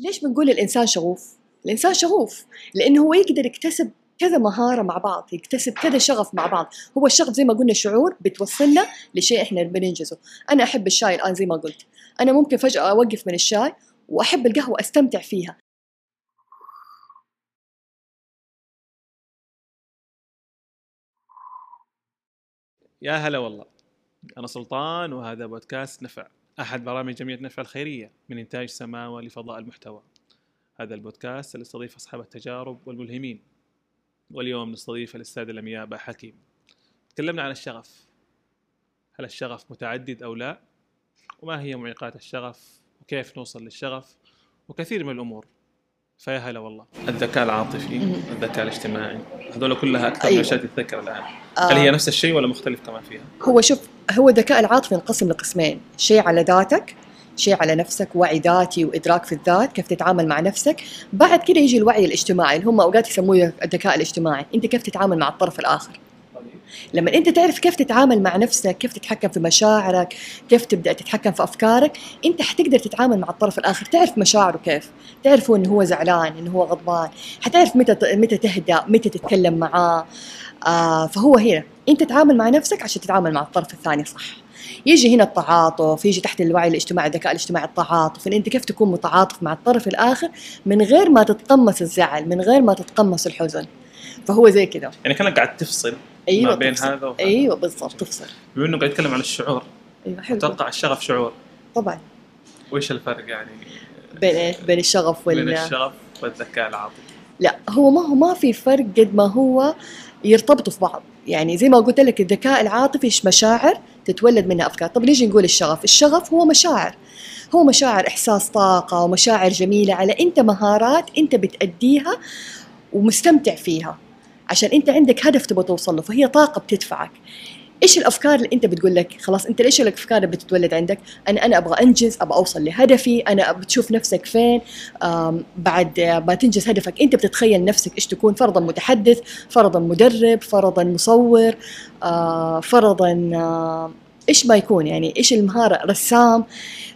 ليش بنقول الإنسان شغوف؟ الإنسان شغوف لأنه هو يقدر يكتسب كذا مهارة مع بعض يكتسب كذا شغف مع بعض. هو الشغف زي ما قلنا شعور بتوصلنا لشيء إحنا بننجزه. أنا أحب الشاي الآن زي ما قلت. أنا ممكن فجأة أوقف من الشاي وأحب القهوة أستمتع فيها. يا هلا والله. أنا سلطان وهذا بودكاست نفع. أحد برامج جمعية نفع الخيرية من إنتاج سماوة لفضاء المحتوى. هذا البودكاست اللي يستضيف أصحاب التجارب والملهمين. واليوم نستضيف الأستاذ الأمياء حكيم. تكلمنا عن الشغف. هل الشغف متعدد أو لا؟ وما هي معيقات الشغف؟ وكيف نوصل للشغف؟ وكثير من الأمور. فيا هلا والله. الذكاء العاطفي الذكاء الاجتماعي هذول كلها أكثر أيوة. من أشياء تتذكر الآن. آه. هل هي نفس الشيء ولا مختلف كمان فيها؟ هو شوف هو الذكاء العاطفي ينقسم لقسمين شيء على ذاتك شيء على نفسك وعي ذاتي وإدراك في الذات كيف تتعامل مع نفسك. بعد كده يجي الوعي الاجتماعي اللي هم أوقات يسموه الذكاء الاجتماعي. أنت كيف تتعامل مع الطرف الآخر؟ لما أنت تعرف كيف تتعامل مع نفسك كيف تتحكم في مشاعرك كيف تبدأ تتحكم في أفكارك أنت حتقدر تتعامل مع الطرف الآخر. تعرف مشاعره كيف؟ تعرف إنه هو زعلان إنه هو غضبان. حتعرف متى متى تهدأ متى تتكلم معاه. آه فهو هنا. أنت تتعامل مع نفسك عشان تتعامل مع الطرف الثاني صح. يجي هنا التعاطف يجي تحت الوعي الاجتماعي الذكاء الاجتماعي التعاطف إن أنت كيف تكون متعاطف مع الطرف الآخر من غير ما تتقمص الزعل من غير ما تتقمص الحزن. فهو زي كذا. يعني كأنك قاعد تفصل أيوه ما بين تفصل. هذا وهذا. أيوه بالضبط تفصل. بما إنه قاعد يتكلم عن الشعور أيوه حلو. أتوقع الشغف شعور. طبعا. وإيش الفرق يعني؟ بين إيه بين الشغف وال بين الشغف والذكاء العاطفي. لا هو ما هو ما في فرق قد ما هو يرتبطوا في بعض. يعني زي ما قلت لك الذكاء العاطفي مشاعر تتولد منها أفكار. طب نيجي نقول الشغف؟ الشغف هو مشاعر. هو مشاعر إحساس طاقة ومشاعر جميلة على أنت مهارات أنت بتأديها ومستمتع فيها. عشان أنت عندك هدف تبغى توصل له فهي طاقة بتدفعك. إيش الأفكار اللي أنت بتقول لك؟ خلاص أنت ليش الافكار اللي بتتولد عندك؟ أنا أنا أبغى أنجز أبغى أوصل لهدفي أنا بتشوف نفسك فين؟ بعد ما تنجز هدفك أنت بتتخيل نفسك إيش تكون؟ فرضا متحدث فرضا مدرب فرضا مصور فرضا إيش ما يكون يعني إيش المهارة؟ رسام.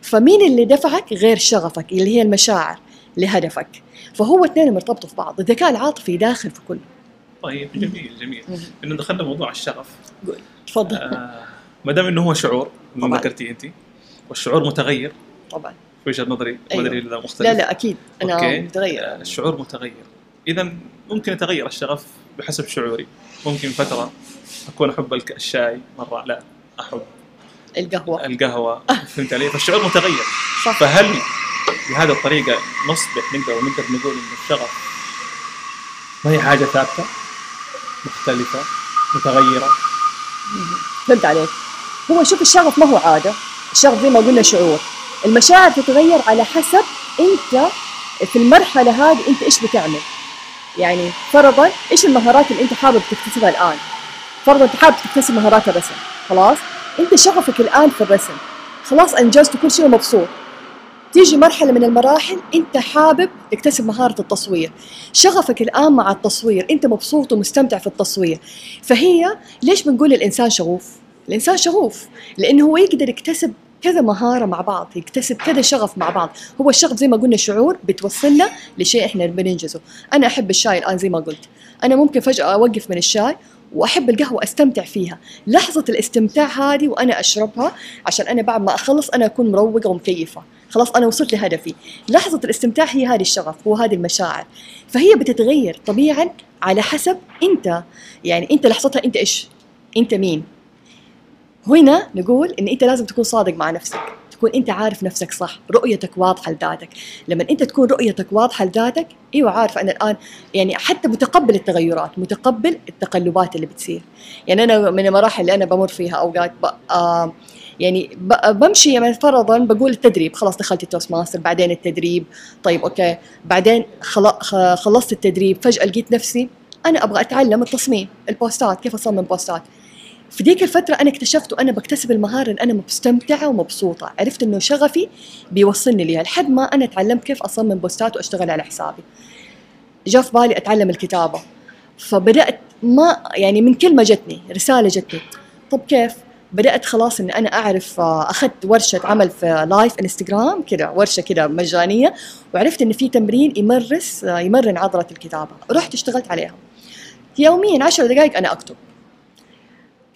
فمين اللي دفعك؟ غير شغفك اللي هي المشاعر لهدفك. فهو اثنين مرتبطوا في بعض الذكاء العاطفي داخل في كل طيب جميل جميل. إنه دخلنا موضوع الشغف. قول. تفضل. آه ما دام إنه هو شعور ما ذكرتي أنت والشعور متغير. طبعا. في وجهة نظري أيوه. ما أدري إذا مختلف. لا لا أكيد. أنا أوكي. متغير. آه الشعور متغير. اذا ممكن يتغير الشغف بحسب شعوري. ممكن فترة أكون أحب الشاي مرة لا أحب القهوة. القهوة. فهمت علي؟ فالشعور متغير. صح. فهل بهذه الطريقة نصبح نقدر نقدر نقول انه الشغف ما هي حاجة ثابتة مختلفة متغيرة؟ فهمت عليك؟ هو شوف الشغف ما هو عادة الشغف زي ما قلنا شعور. المشاعر تتغير على حسب أنت في المرحلة هذه أنت إيش بتعمل. يعني فرضا إيش المهارات اللي أنت حابب تكتسبها الآن؟ فرضا أنت حابب تكتسب مهارات الرسم خلاص؟ أنت شغفك الآن في الرسم. خلاص أنجزت كل شيء مبسوط تيجي مرحلة من المراحل أنت حابب تكتسب مهارة التصوير. شغفك الآن مع التصوير أنت مبسوط ومستمتع في التصوير. فهي ليش بنقول الإنسان شغوف؟ الإنسان شغوف لأنه هو يقدر يكتسب كذا مهارة مع بعض يكتسب كذا شغف مع بعض. هو الشغف زي ما قلنا شعور بتوصلنا لشيء إحنا بننجزه. أنا أحب الشاي الآن زي ما قلت. أنا ممكن فجأة أوقف من الشاي وأحب القهوة أستمتع فيها. لحظة الاستمتاع هذه وأنا أشربها عشان أنا بعد ما أخلص أنا أكون مروقة ومكيفة. خلاص أنا وصلت لهدفي. لحظة الاستمتاع هي هذه الشغف هو هذه المشاعر. فهي بتتغير طبعا على حسب أنت يعني أنت لحظتها أنت إيش؟ أنت مين؟ هنا نقول إن أنت لازم تكون صادق مع نفسك. تكون أنت عارف نفسك صح رؤيتك واضحة لذاتك. لما أنت تكون رؤيتك واضحة لذاتك أيوه عارف أنا الآن يعني حتى متقبل التغيرات متقبل التقلبات اللي بتصير. يعني أنا من المراحل اللي أنا بمر فيها أوقات يعني بمشي يعني فرضا بقول التدريب خلاص دخلت ال Toastmaster بعدين التدريب طيب okay. بعدين خلصت التدريب فجأة لقيت نفسي أنا أبغى أتعلم التصميم البوستات كيف أصمم بوستات؟ في ديك الفترة أنا اكتشفت وأنا بكتسب المهارة إن أنا مستمتعة ومبسوطة، عرفت إنه شغفي بيوصلني ليها لحد ما أنا تعلمت كيف أصمم بوستات وأشتغل على حسابي. جاء في بالي أتعلم الكتابة، فبدأت ما يعني من كلمة جتني، رسالة جتني، طب كيف؟ بدأت خلاص إن أنا أعرف آه، أخذت ورشة عمل في live انستغرام كده ورشة كده مجانية وعرفت إن في تمرين يمرس آه، يمرن عضلة الكتابة. رحت اشتغلت عليها. يوميا عشر دقائق أنا أكتب.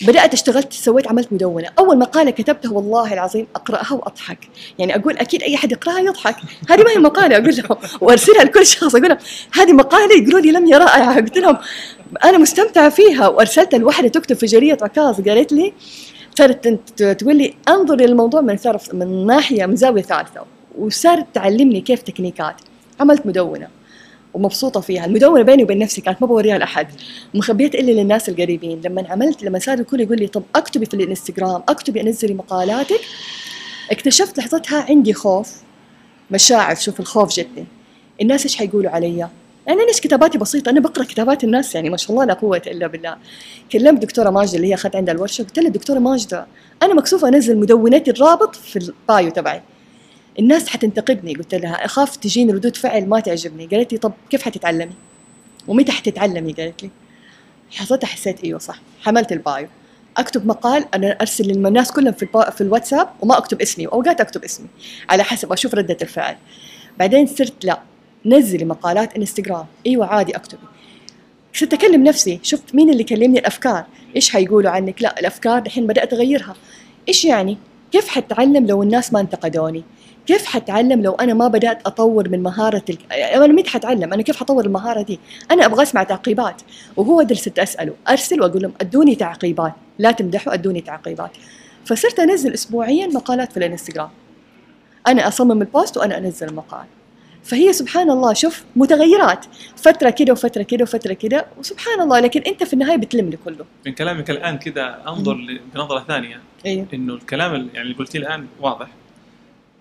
بدأت اشتغلت سويت عملت مدونة. أول مقالة كتبتها والله العظيم أقرأها وأضحك. يعني أقول أكيد أي أحد يقرأها يضحك. هذه ما هي مقاله أقول لهم وأرسلها لكل شخص. أقول لهم هذه مقالة؟ يقولوا لي لم يا رائعه قلت لهم أنا مستمتعة فيها. وأرسلتها لوحدة تكتب في جريده عكاظ. قالت لي صارت تقول لي أنظر للموضوع من طرف من ناحية من زاوية ثالثة. وصارت تعلمني كيف تكنيكات. عملت مدونة. ومبسوطة فيها. المدونة بيني وبين نفسي كانت ما بوريها لأحد. مخبيت إلا للناس القريبين. لما عملت لما صار الكل يقول لي طب أكتبي في الانستغرام أكتبي أنزلي مقالاتك. اكتشفت لحظتها عندي خوف مشاعر. شوف الخوف جتني الناس إيش حيقولوا علي؟ أنا ليش كتاباتي بسيطة؟ أنا بقرأ كتابات الناس يعني ما شاء الله لا قوة إلا بالله. كلمت دكتورة ماجدة اللي هي أخذت عندها الورشة قلت لها دكتورة ماجدة أنا مكسوفة أنزل مدوناتي الرابط في ال bio تبعي. الناس حتنتقدني. قلت لها أخاف تجيني ردود فعل ما تعجبني. قالت لي طب كيف حتتعلمي؟ ومتى حتتعلمي؟ قالت لي. لحظتها حسيت إيوه صح. حملت ال bio. أكتب مقال أنا أرسل للناس كلهم في. في الواتساب وما أكتب اسمي. واوقات أكتب اسمي على حسب أشوف ردة الفعل. بعدين صرت لا نزلي مقالات إنستغرام. إيوه عادي أكتبي. صرت أكلم نفسي. شفت مين اللي كلمني الأفكار. إيش حيقولوا عنك؟ لا الأفكار الحين بدأت أغيرها. إيش يعني؟ كيف حتعلم لو الناس ما انتقدوني؟ كيف حتعلم لو أنا ما بدأت أطور من مهارة ال... أنا متى حتعلم أنا كيف حطور المهارة دي؟ أنا أبغى أسمع تعقيبات. وهو ده اللي أسأله أرسل وأقول لهم أدوني تعقيبات. لا تمدحوا أدوني تعقيبات. فصرت أنزل اسبوعيا مقالات في الإنستغرام. أنا أصمم ال post وأنا أنزل المقال. فهي سبحان الله شوف متغيرات. فترة كده وفترة كده وفترة كده وسبحان الله لكن أنت في النهاية بتلم كله. من كلامك الآن كذا أنظر ل- بنظرة ثانية. أيوه إنه الكلام يعني اللي قلتيه الآن واضح.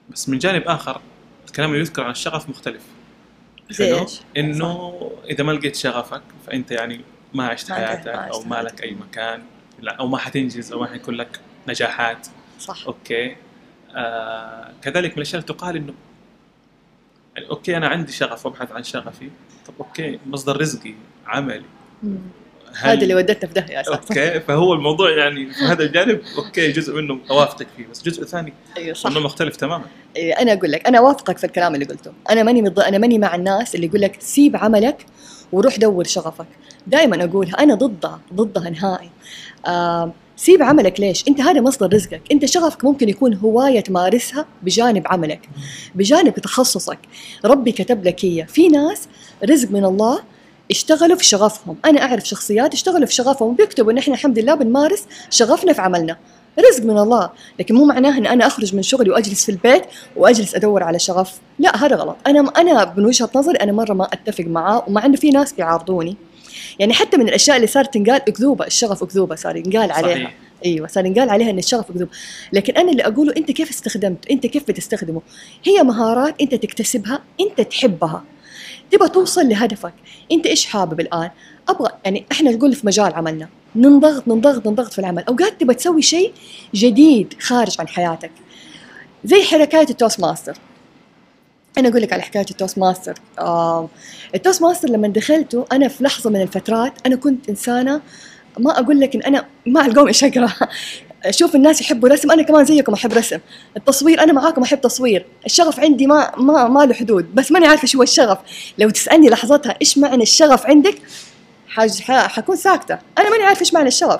بس من جانب آخر الكلام اللي يذكر عن الشغف مختلف زي؟ إيش؟ إنه إذا ما لقيت شغفك فأنت يعني ما عشت حياتك أو ما لك. أي مكان أو ما حتنجز أو ما حيكون لك نجاحات صح أوكي آه كذلك من الأشياء اللي تقال إنه يعني okay أنا عندي شغف وابحث عن شغفي طب okay مصدر رزقي عملي. هل- هذا اللي ودتنا في داهية أساسا okay فهو الموضوع يعني في هذا الجانب okay جزء منه أوافقك فيه بس جزء ثاني أيوه صح. أنه مختلف تماما. إيه، أنا أقول لك أنا أوافقك في الكلام اللي قلته. أنا ماني مض... أنا ماني مع الناس اللي يقول لك سيب عملك وروح دور شغفك. دائما اقولها أنا ضدها ضدها نهائي. آه سيب عملك ليش؟ أنت هذا مصدر رزقك. أنت شغفك ممكن يكون هواية تمارسها بجانب عملك بجانب تخصصك. ربي كتب لك هي في ناس رزق من الله اشتغلوا في شغفهم. أنا أعرف شخصيات اشتغلوا في شغفهم بيكتبوا إن إحنا الحمد لله بنمارس شغفنا في عملنا. رزق من الله. لكن مو معناه إن أنا أخرج من شغلي وأجلس في البيت وأجلس أدور على شغف. لا هذا غلط. أنا أنا من وجهة نظري أنا مرة ما أتفق معاه ومع إنه في ناس بيعارضوني. يعني حتى من الأشياء اللي صارت تنقال أكذوبة. الشغف أكذوبة صار ينقال عليها. صحيح. أيوه صار ينقال عليها إن الشغف أكذوبة. لكن أنا اللي أقوله أنت كيف استخدمت؟ أنت كيف بتستخدمه؟ هي مهارات أنت تكتسبها أنت تحبها. تبغى توصل لهدفك. انت إيش حابب الآن؟ أبغى يعني إحنا نقول في مجال عملنا ننضغط ننضغط ننضغط في العمل. أوقات تبغى تسوي شيء جديد خارج عن حياتك. زي حركات ال Toastmaster. أنا أقول لك على حكاية ال Toastmaster. آه ال Toastmaster لما دخلته أنا في لحظة من الفترات أنا كنت إنسانة ما أقول لك إن أنا ما القوم إيش أقرأ. أشوف الناس يحبوا رسم أنا كمان زيكم أحب رسم. التصوير أنا معاكم أحب تصوير. الشغف عندي ما ما ما له حدود. بس ماني عارفة شو هو الشغف. لو تسألني لحظتها إيش معنى الشغف عندك حاج حكون ساكتة. أنا ماني عارفة إيش معنى الشغف.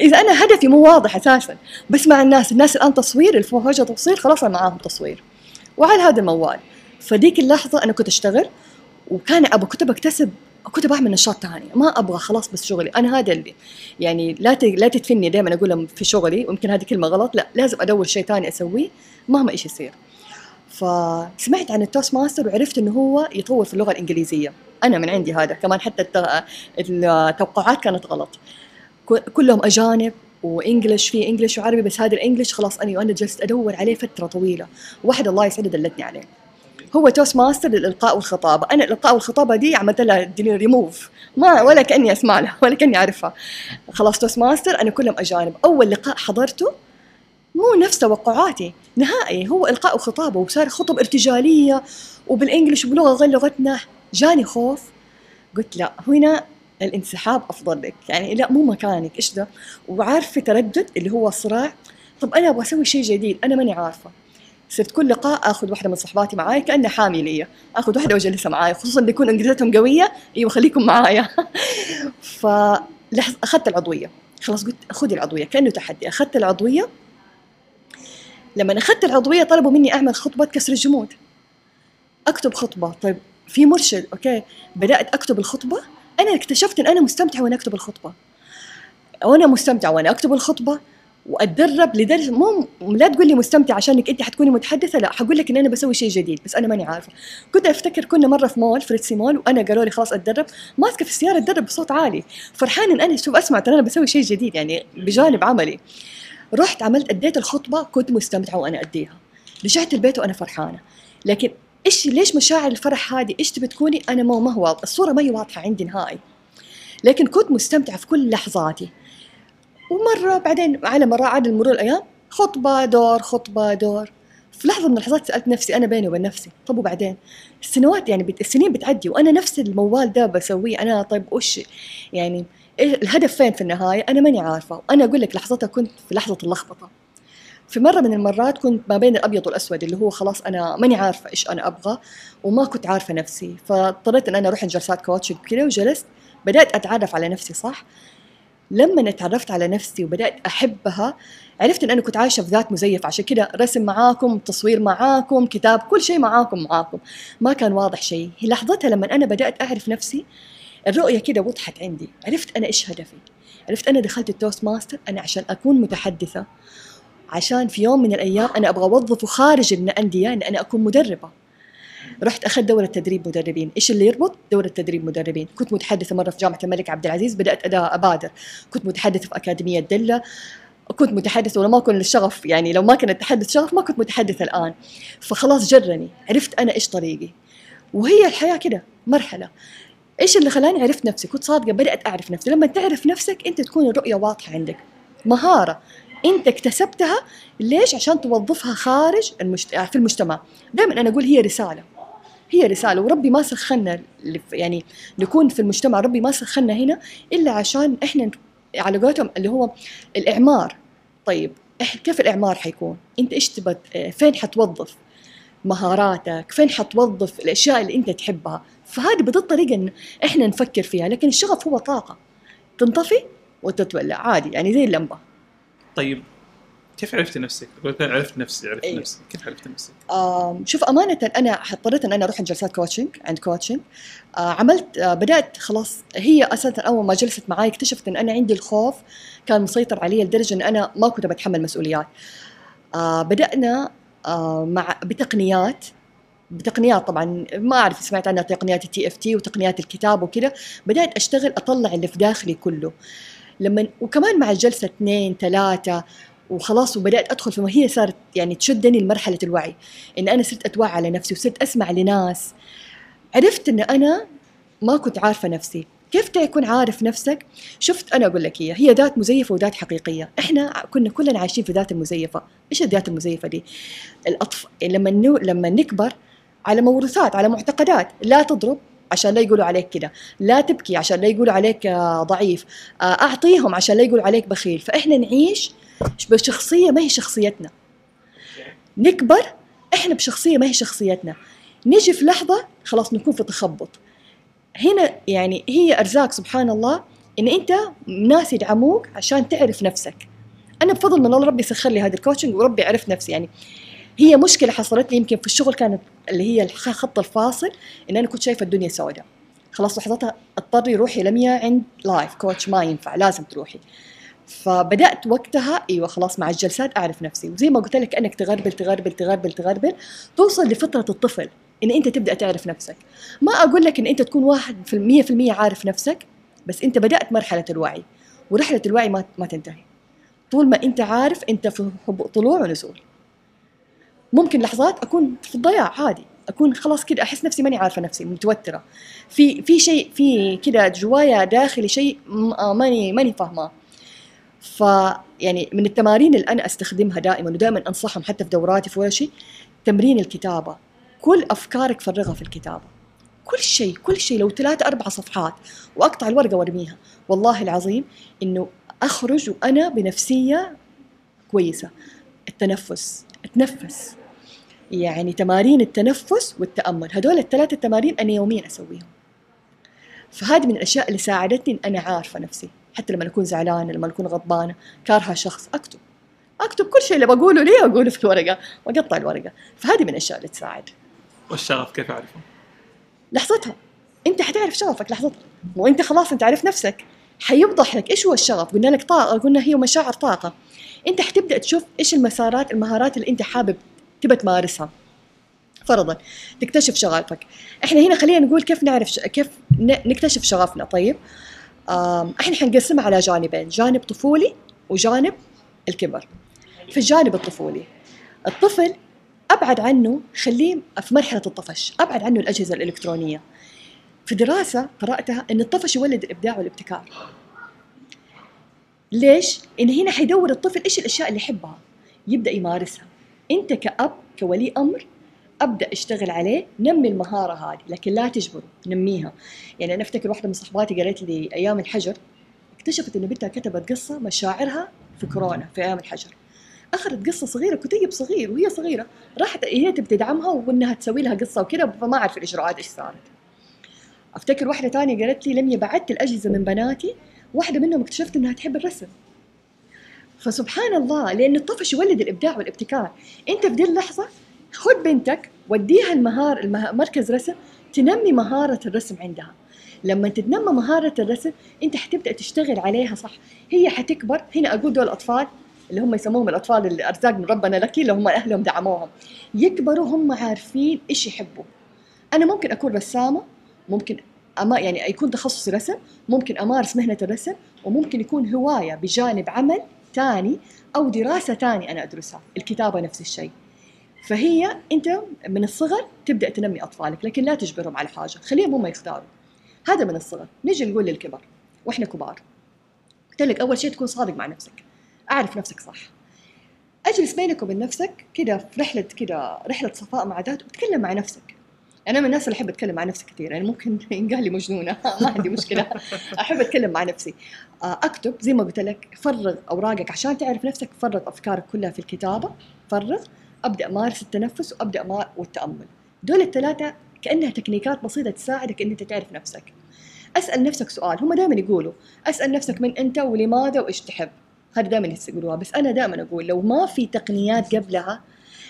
إذا أنا هدفي مو واضح أساسا. بس مع الناس الناس الآن تصوير وجه تصوير خلاص أنا معاهم تصوير. وعلى هذا الموال. فديك اللحظة أنا كنت أشتغل وكان أبغى كنت بكتسب كنت بعمل نشاط ثاني ما أبغى خلاص بس شغلي. أنا هذا اللي يعني لا لا تدفني دائما أقول في شغلي ويمكن هذه كلمة غلط. لا لازم أدور شيء ثاني أسويه مهما إيش يصير. فسمعت عن ال Toastmasters وعرفت إنه هو يطور في اللغة الإنجليزية. أنا من عندي هذا. كمان حتى الت- التوقعات كانت غلط. كلهم أجانب و English في English وعربي بس هذا ال English خلاص أنا وأنا جلست أدور عليه فترة طويلة. واحد الله يسعده دلتني عليه. هو Toastmasters للإلقاء والخطابة. أنا الالقاء والخطابة دي عملت لها ريموف. ما ولا كأني أسمع لها ولا كأني أعرفها. خلاص Toastmasters أنا كلهم أجانب. أول لقاء حضرته مو نفس توقعاتي نهائي. هو إلقاء وخطابة وصار خطب ارتجالية وبال English وبلغه غير لغتنا. جاني خوف. قلت لا هنا الانسحاب أفضل لك. يعني لا مو مكانك. إيش ده؟ وعارفة تردد اللي هو صراع. طب أنا أبغى أسوي شيء جديد. أنا ماني عارفة. صرت كل لقاء آخذ واحدة من صحباتي معاي كأنها حامي لي. آخذ واحدة واجلسها معاي خصوصا اللي يكون انجليزيتهم قوية أيوه خليكم معايا. ف أخذت العضوية. خلاص قلت خذي العضوية كأنه تحدي. أخذت العضوية. لما أخذت العضوية طلبوا مني أعمل خطبة كسر الجمود. أكتب خطبة. طيب في مرشد أوكي؟ بدأت أكتب الخطبة. أنا اكتشفت إن أنا مستمتعة وأنا أكتب الخطبة. وأنا مستمتعة وأنا أكتب الخطبة. وأتدرب لدرجه مو لا تقول لي مستمتع عشانك أنت حتكوني متحدثة لا حقول لك إن أنا بسوي شيء جديد بس أنا ماني عارفة. كنت أفتكر كنا مرة في مول فريتسي مول وأنا قالوا لي خلاص أتدرب. ماسكة في السيارة اتدرب بصوت عالي. فرحان إن أنا شوف أسمع ترى أنا بسوي شيء جديد يعني بجانب عملي. رحت عملت أديت الخطبة كنت مستمتعة وأنا أديها. رجعت البيت وأنا فرحانة. لكن إيش ليش مشاعر الفرح هذه؟ إيش تبي تكوني؟ أنا ما ما هو الصورة ما هي واضحة عندي نهائي. لكن كنت مستمتعة في كل لحظاتي. ومرة بعدين على مرة عاد مرور الأيام خطبة دور خطبة دور. في لحظة من اللحظات سألت نفسي أنا بيني وبين نفسي طب وبعدين؟ السنوات يعني بت... السنين بتعدي وأنا نفس الموال ده بسويه أنا طيب وش يعني إيه الهدف فين في النهاية؟ أنا ماني عارفة وأنا أقول لك لحظتها كنت في لحظة اللخبطة. في مرة من المرات كنت ما بين الأبيض والأسود اللي هو خلاص أنا ماني عارفة إيش أنا أبغى وما كنت عارفة نفسي فاضطريت إن أنا أروح جلسات coaching كذا وجلست بدأت أتعرف على نفسي صح؟ لما تعرفت على نفسي وبدأت أحبها عرفت إن أنا كنت عايشة في ذات مزيف. عشان كده رسم معاكم تصوير معاكم كتاب كل شيء معاكم معاكم. ما كان واضح شيء. هي لحظتها لما أنا بدأت أعرف نفسي الرؤية كده وضحت عندي. عرفت أنا إيش هدفي. عرفت أنا دخلت ال Toastmasters أنا عشان أكون متحدثة عشان في يوم من الأيام أنا أبغى أوظفه خارج الأندية إن أنا أكون مدربة. رحت أخذت دورة تدريب مدربين. إيش اللي يربط؟ دورة تدريب مدربين. كنت متحدثة مرة في جامعة الملك عبد العزيز بدأت أبادر. كنت متحدثة في أكاديمية دلة. كنت متحدثة ولو ما كان الشغف يعني لو ما كان التحدث شغف ما كنت متحدثة الآن. فخلاص جرني. عرفت أنا إيش طريقي. وهي الحياة كده مرحلة. إيش اللي خلاني عرفت نفسي؟ كنت صادقة بدأت أعرف نفسي. لما تعرف نفسك أنت تكون الرؤية واضحة عندك. مهارة. أنت اكتسبتها. ليش؟ عشان توظفها خارج المجت... في المجتمع. دائما أنا أقول هي رسالة. هي رسالة وربي ما سخنا يعني نكون في المجتمع ربي ما سخنا هنا إلا عشان إحنا على قولتهم اللي هو الإعمار طيب كيف الإعمار حيكون؟ أنت إيش تبى فين حتوظف مهاراتك؟ فين حتوظف الأشياء اللي أنت تحبها؟ فهذه بدي الطريقة إن إحنا نفكر فيها لكن الشغف هو طاقة تنطفي وتتولع عادي يعني زي اللمبة طيب كيف عرفتي نفسك؟ عرفت نفسي عرفت أيه. نفسي كيف عرفت نفسك؟ آه شوف أمانة أنا اضطريت إن أنا أروح جلسات coaching عند coaching آه عملت آه بدأت خلاص هي أساسا أول ما جلست معي اكتشفت إن أنا عندي الخوف كان مسيطر علي لدرجة إن أنا ما كنت بتحمل مسؤوليات آه بدأنا آه مع بتقنيات بتقنيات طبعا ما أعرف سمعت عنها تقنيات ال TFT وتقنيات الكتاب وكذا بدأت أشتغل أطلع اللي في داخلي كله لما وكمان مع الجلسة اثنين ثلاثة وخلاص وبدأت أدخل في هي صارت يعني تشدني لمرحلة الوعي. إن أنا صرت أتوعى على نفسي وصرت أسمع لناس. عرفت إن أنا ما كنت عارفة نفسي. كيف تكون عارف نفسك؟ شفت أنا أقول لك هي هي ذات مزيفة وذات حقيقية. إحنا كنا كلنا عايشين في ذات المزيفة. إيش الذات المزيفة دي؟ الاطفال لما نو... لما نكبر على موروثات على معتقدات. لا تضرب عشان لا يقولوا عليك كده. لا تبكي عشان لا يقولوا عليك آه، ضعيف. آه، أعطيهم عشان لا يقولوا عليك بخيل. فإحنا نعيش بشخصية ما هي شخصيتنا. نكبر إحنا بشخصية ما هي شخصيتنا. نجي في لحظة خلاص نكون في تخبط. هنا يعني هي أرزاق سبحان الله إن أنت ناس يدعموك عشان تعرف نفسك. أنا بفضل من الله ربي سخر لي هذا الكوتشنج وربي عرف نفسي. يعني هي مشكلة حصلت لي يمكن في الشغل كانت اللي هي الخط الفاصل إن أنا كنت شايفة الدنيا سوداء. خلاص لحظتها اضطري روحي لميا عند لايف كوتش ما ينفع لازم تروحي. فبدأت وقتها أيوه خلاص مع الجلسات أعرف نفسي. وزي ما قلت لك إنك تغربل تغربل تغربل تغربل توصل لفتره الطفل إن أنت تبدأ تعرف نفسك. ما أقول لك إن أنت تكون واحد في المية في المية عارف نفسك بس أنت بدأت مرحلة الوعي ورحلة الوعي ما ما تنتهي. طول ما أنت عارف أنت في طلوع ونزول. ممكن لحظات أكون في الضياع عادي. أكون خلاص كده أحس نفسي ماني عارفة نفسي متوترة. في في شيء في كده جوايا داخلي شيء آه، ماني ماني فاهماه. فيعني من التمارين اللي أنا أستخدمها دائما ودائما أنصحهم حتى في دوراتي في ورشي تمرين الكتابة. كل أفكارك فرغها في الكتابة. كل شيء كل شيء. لو ثلاثة أربع صفحات وأقطع الورقة وأرميها. والله العظيم إنه أخرج وأنا بنفسية كويسة. التنفس أتنفس. يعني تمارين التنفس والتأمل. هدول الثلاثة التمارين أنا يوميا أسويهم. فهذه من الأشياء اللي ساعدتني إن أنا عارفة نفسي. حتى لما أكون زعلانة لما أكون غضبانة كارهة شخص أكتب. أكتب كل شيء اللي بقوله لي أقوله في الورقة وأقطع الورقة. فهذه من الأشياء اللي تساعد. والشغف كيف أعرفه؟ لحظتها. أنت حتعرف شغفك لحظتها وانت خلاص أنت عارف نفسك. حيوضح لك إيش هو الشغف. قلنا لك طاقة قلنا هي مشاعر طاقة. أنت حتبدأ تشوف إيش المسارات المهارات اللي أنت حابب تبى تمارسها. فرضا تكتشف شغفك. إحنا هنا خلينا نقول كيف نعرف ش... كيف ن... نكتشف شغفنا. طيب؟ إحنا حنقسمها على جانبين جانب طفولي وجانب الكبر. في الجانب الطفولي الطفل أبعد عنه خليه في مرحلة الطفش أبعد عنه الأجهزة الإلكترونية. في دراسة قرأتها إن الطفش يولد الابداع والابتكار. ليش؟ إن هنا حيدور الطفل إيش الأشياء اللي يحبها؟ يبدأ يمارسها. أنت كأب كولي أمر أبدأ أشتغل عليه نمي المهارة هذه لكن لا تجبره نميها. يعني أنا أفتكر واحدة من صحباتي قالت لي أيام الحجر اكتشفت إن بنتها كتبت قصة مشاعرها في كورونا في أيام الحجر. أخذت قصة صغيرة كتيب صغير وهي صغيرة راحت هي تبي تدعمها وإنها تسوي لها قصة وكذا فما أعرف الإجراءات إيش صارت. أفتكر واحدة ثانية قالت لي لمي بعدت الأجهزة من بناتي واحدة منهم اكتشفت إنها تحب الرسم. فسبحان الله لأن الطفش يولد الإبداع والابتكار. أنت في دي اللحظة خذ بنتك وديها المهار المه... مركز رسم تنمي مهارة الرسم عندها. لما تتنمى مهارة الرسم انت حتبدأ تشتغل عليها صح. هي حتكبر. هنا أقول دول الاطفال اللي هم يسموهم الأطفال اللي ارزاق من ربنا لك اللي هم أهلهم دعموهم. يكبروا هم عارفين إيش يحبوا. أنا ممكن أكون رسامة ممكن أما يعني يكون تخصصي رسم ممكن أمارس مهنة الرسم وممكن يكون هواية بجانب عمل ثاني أو دراسة ثانية أنا أدرسها. الكتابة نفس الشيء. فهي انت من الصغر تبدأ تنمي أطفالك لكن لا تجبرهم على حاجة خليهم هم يختاروا. هذا من الصغر. نجي نقول للكبر وإحنا كبار قلت لك أول شيء تكون صادق مع نفسك أعرف نفسك صح. أجلس بينك وبين نفسك كده في رحلة كده رحلة صفاء مع ذات وتكلم مع نفسك. أنا من الناس اللي أحب أتكلم مع نفسي كثير يعني ممكن ينقال لي مجنونة ما عندي مشكلة. أحب أتكلم مع نفسي. آه، أكتب زي ما قلت لك فرغ أوراقك عشان تعرف نفسك فرغ أفكارك كلها في الكتابة فرغ. ابدا أمارس التنفس وأبدأ ما والتأمل. دول الثلاثه كأنها تكنيكات بسيطة تساعدك إن أنت تعرف نفسك. أسأل نفسك سؤال هم دائما يقولوا أسأل نفسك من أنت ولماذا وإيش تحب؟ هذا دائما يقولوها بس أنا دائما أقول لو ما في تقنيات قبلها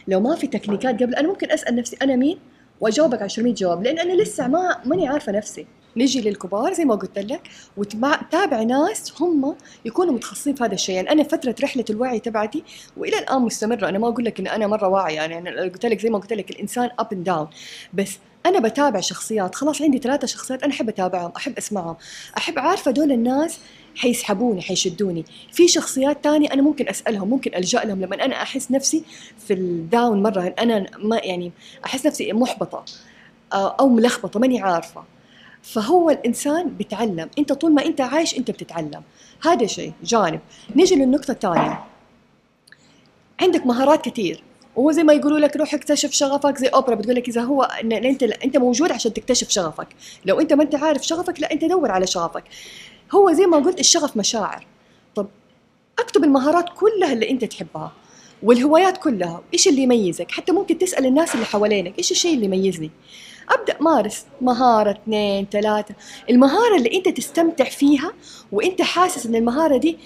لو ما في تكنيكات قبل أنا ممكن أسأل نفسي أنا مين؟ وأجاوبك 10 جواب لأن أنا لسه ما ماني عارفة نفسي. نجي للكبار زي ما قلت لك وتابع ناس هم يكونوا متخصصين في هذا الشيء. يعني أنا فترة رحلة الوعي تبعتي وإلى الآن مستمرة. أنا ما أقول لك إن أنا مرة واعية. يعني أنا قلت لك زي ما قلت لك الإنسان up and down بس أنا بتابع شخصيات. خلاص عندي ثلاثة شخصيات أنا أحب أتابعهم أحب أسمعهم. أحب عارفه دول الناس حيسحبوني حيشدوني. في شخصيات تانية أنا ممكن أسألهم ممكن ألجأ لهم. لما أنا أحس نفسي في ال down مرة أنا ما يعني أحس نفسي محبطة آه، أو ملخبطة ماني عارفة. فهو الإنسان بيتعلم. أنت طول ما أنت عايش أنت بتتعلم. هذا شيء. جانب. نيجي للنقطة الثانية. عندك مهارات كثير. وهو زي ما يقولوا لك روح اكتشف شغفك. زي أوبرا بتقول لك إذا هو ان انت أنت موجود عشان تكتشف شغفك. لو أنت ما أنت عارف شغفك لا أنت دور على شغفك. هو زي ما قلت الشغف مشاعر. طب أكتب المهارات كلها اللي أنت تحبها. والهوايات كلها. إيش اللي يميزك؟ حتى ممكن تسأل الناس اللي حوالينك إيش الشيء اللي يميزني؟ أبدأ مارس. مهارة اثنين ثلاثة. المهارة اللي أنت تستمتع فيها وأنت حاسس إن المهارة دي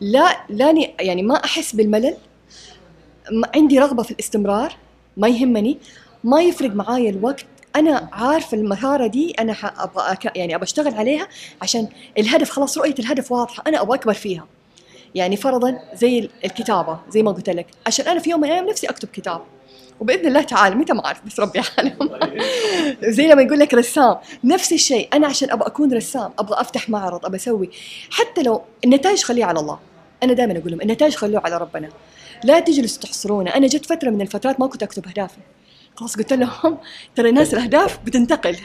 لا لاني يعني ما أحس بالملل عندي رغبة في الاستمرار ما يهمني ما يفرق معايا الوقت. أنا عارفة المهارة دي أنا أبغى يعني أبغى أشتغل عليها عشان الهدف خلاص رؤية الهدف واضحة أنا أبغى أكبر فيها. يعني فرضا زي الكتابة زي ما قلت لك. عشان أنا في يوم من الأيام نفسي أكتب كتاب. وبإذن الله تعالى متى ما أعرف بس ربي عالم زي لما يقول لك رسام نفس الشيء أنا عشان أبغى أكون رسام أبغى أفتح معرض أبغى أسوي. حتى لو النتائج خليها على الله. أنا دائما أقول لهم النتائج خلوها على ربنا. لا تجلسوا تحصرونا أنا جت فترة من الفترات ما كنت أكتب أهدافي. خلاص قلت لهم ترى الناس الأهداف بتنتقل.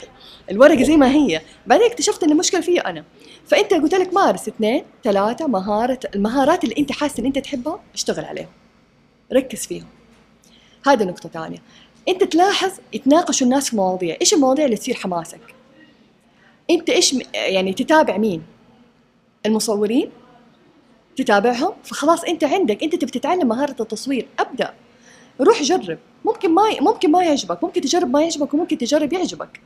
الورقة زي ما هي. بعدين اكتشفت إن المشكلة فيا أنا. فأنت قلت لك مارس اثنين ثلاثة مهارة المهارات اللي أنت حاسس إن أنت تحبها اشتغل عليهم. ركز فيهم. هذا نقطة ثانية. أنت تلاحظ يتناقشوا الناس في مواضيع. إيش المواضيع اللي تثير حماسك؟ أنت إيش يعني تتابع مين؟ المصورين؟ تتابعهم؟ فخلاص أنت عندك أنت تبي تتعلم مهارة التصوير. أبدأ. روح جرب. ممكن ما ممكن ما يعجبك. ممكن تجرب ما يعجبك وممكن تجرب يعجبك.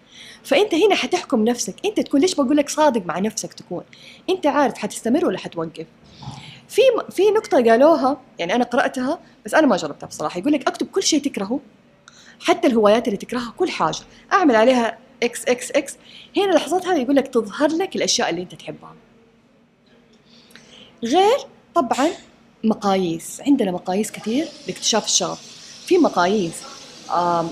فأنت هنا حتحكم نفسك. أنت تكون ليش بقول لك صادق مع نفسك تكون. أنت عارف حتستمر ولا حتوقف. في في نقطة قالوها يعني أنا قرأتها بس أنا ما جربتها بصراحة. يقول لك أكتب كل شيء تكرهه حتى الهوايات اللي تكرهها كل حاجة. أعمل عليها إكس إكس إكس هنا لحظتها يقول لك تظهر لك الأشياء اللي أنت تحبها. غير طبعا مقاييس. عندنا مقاييس كثير لاكتشاف الشغف. في مقاييس.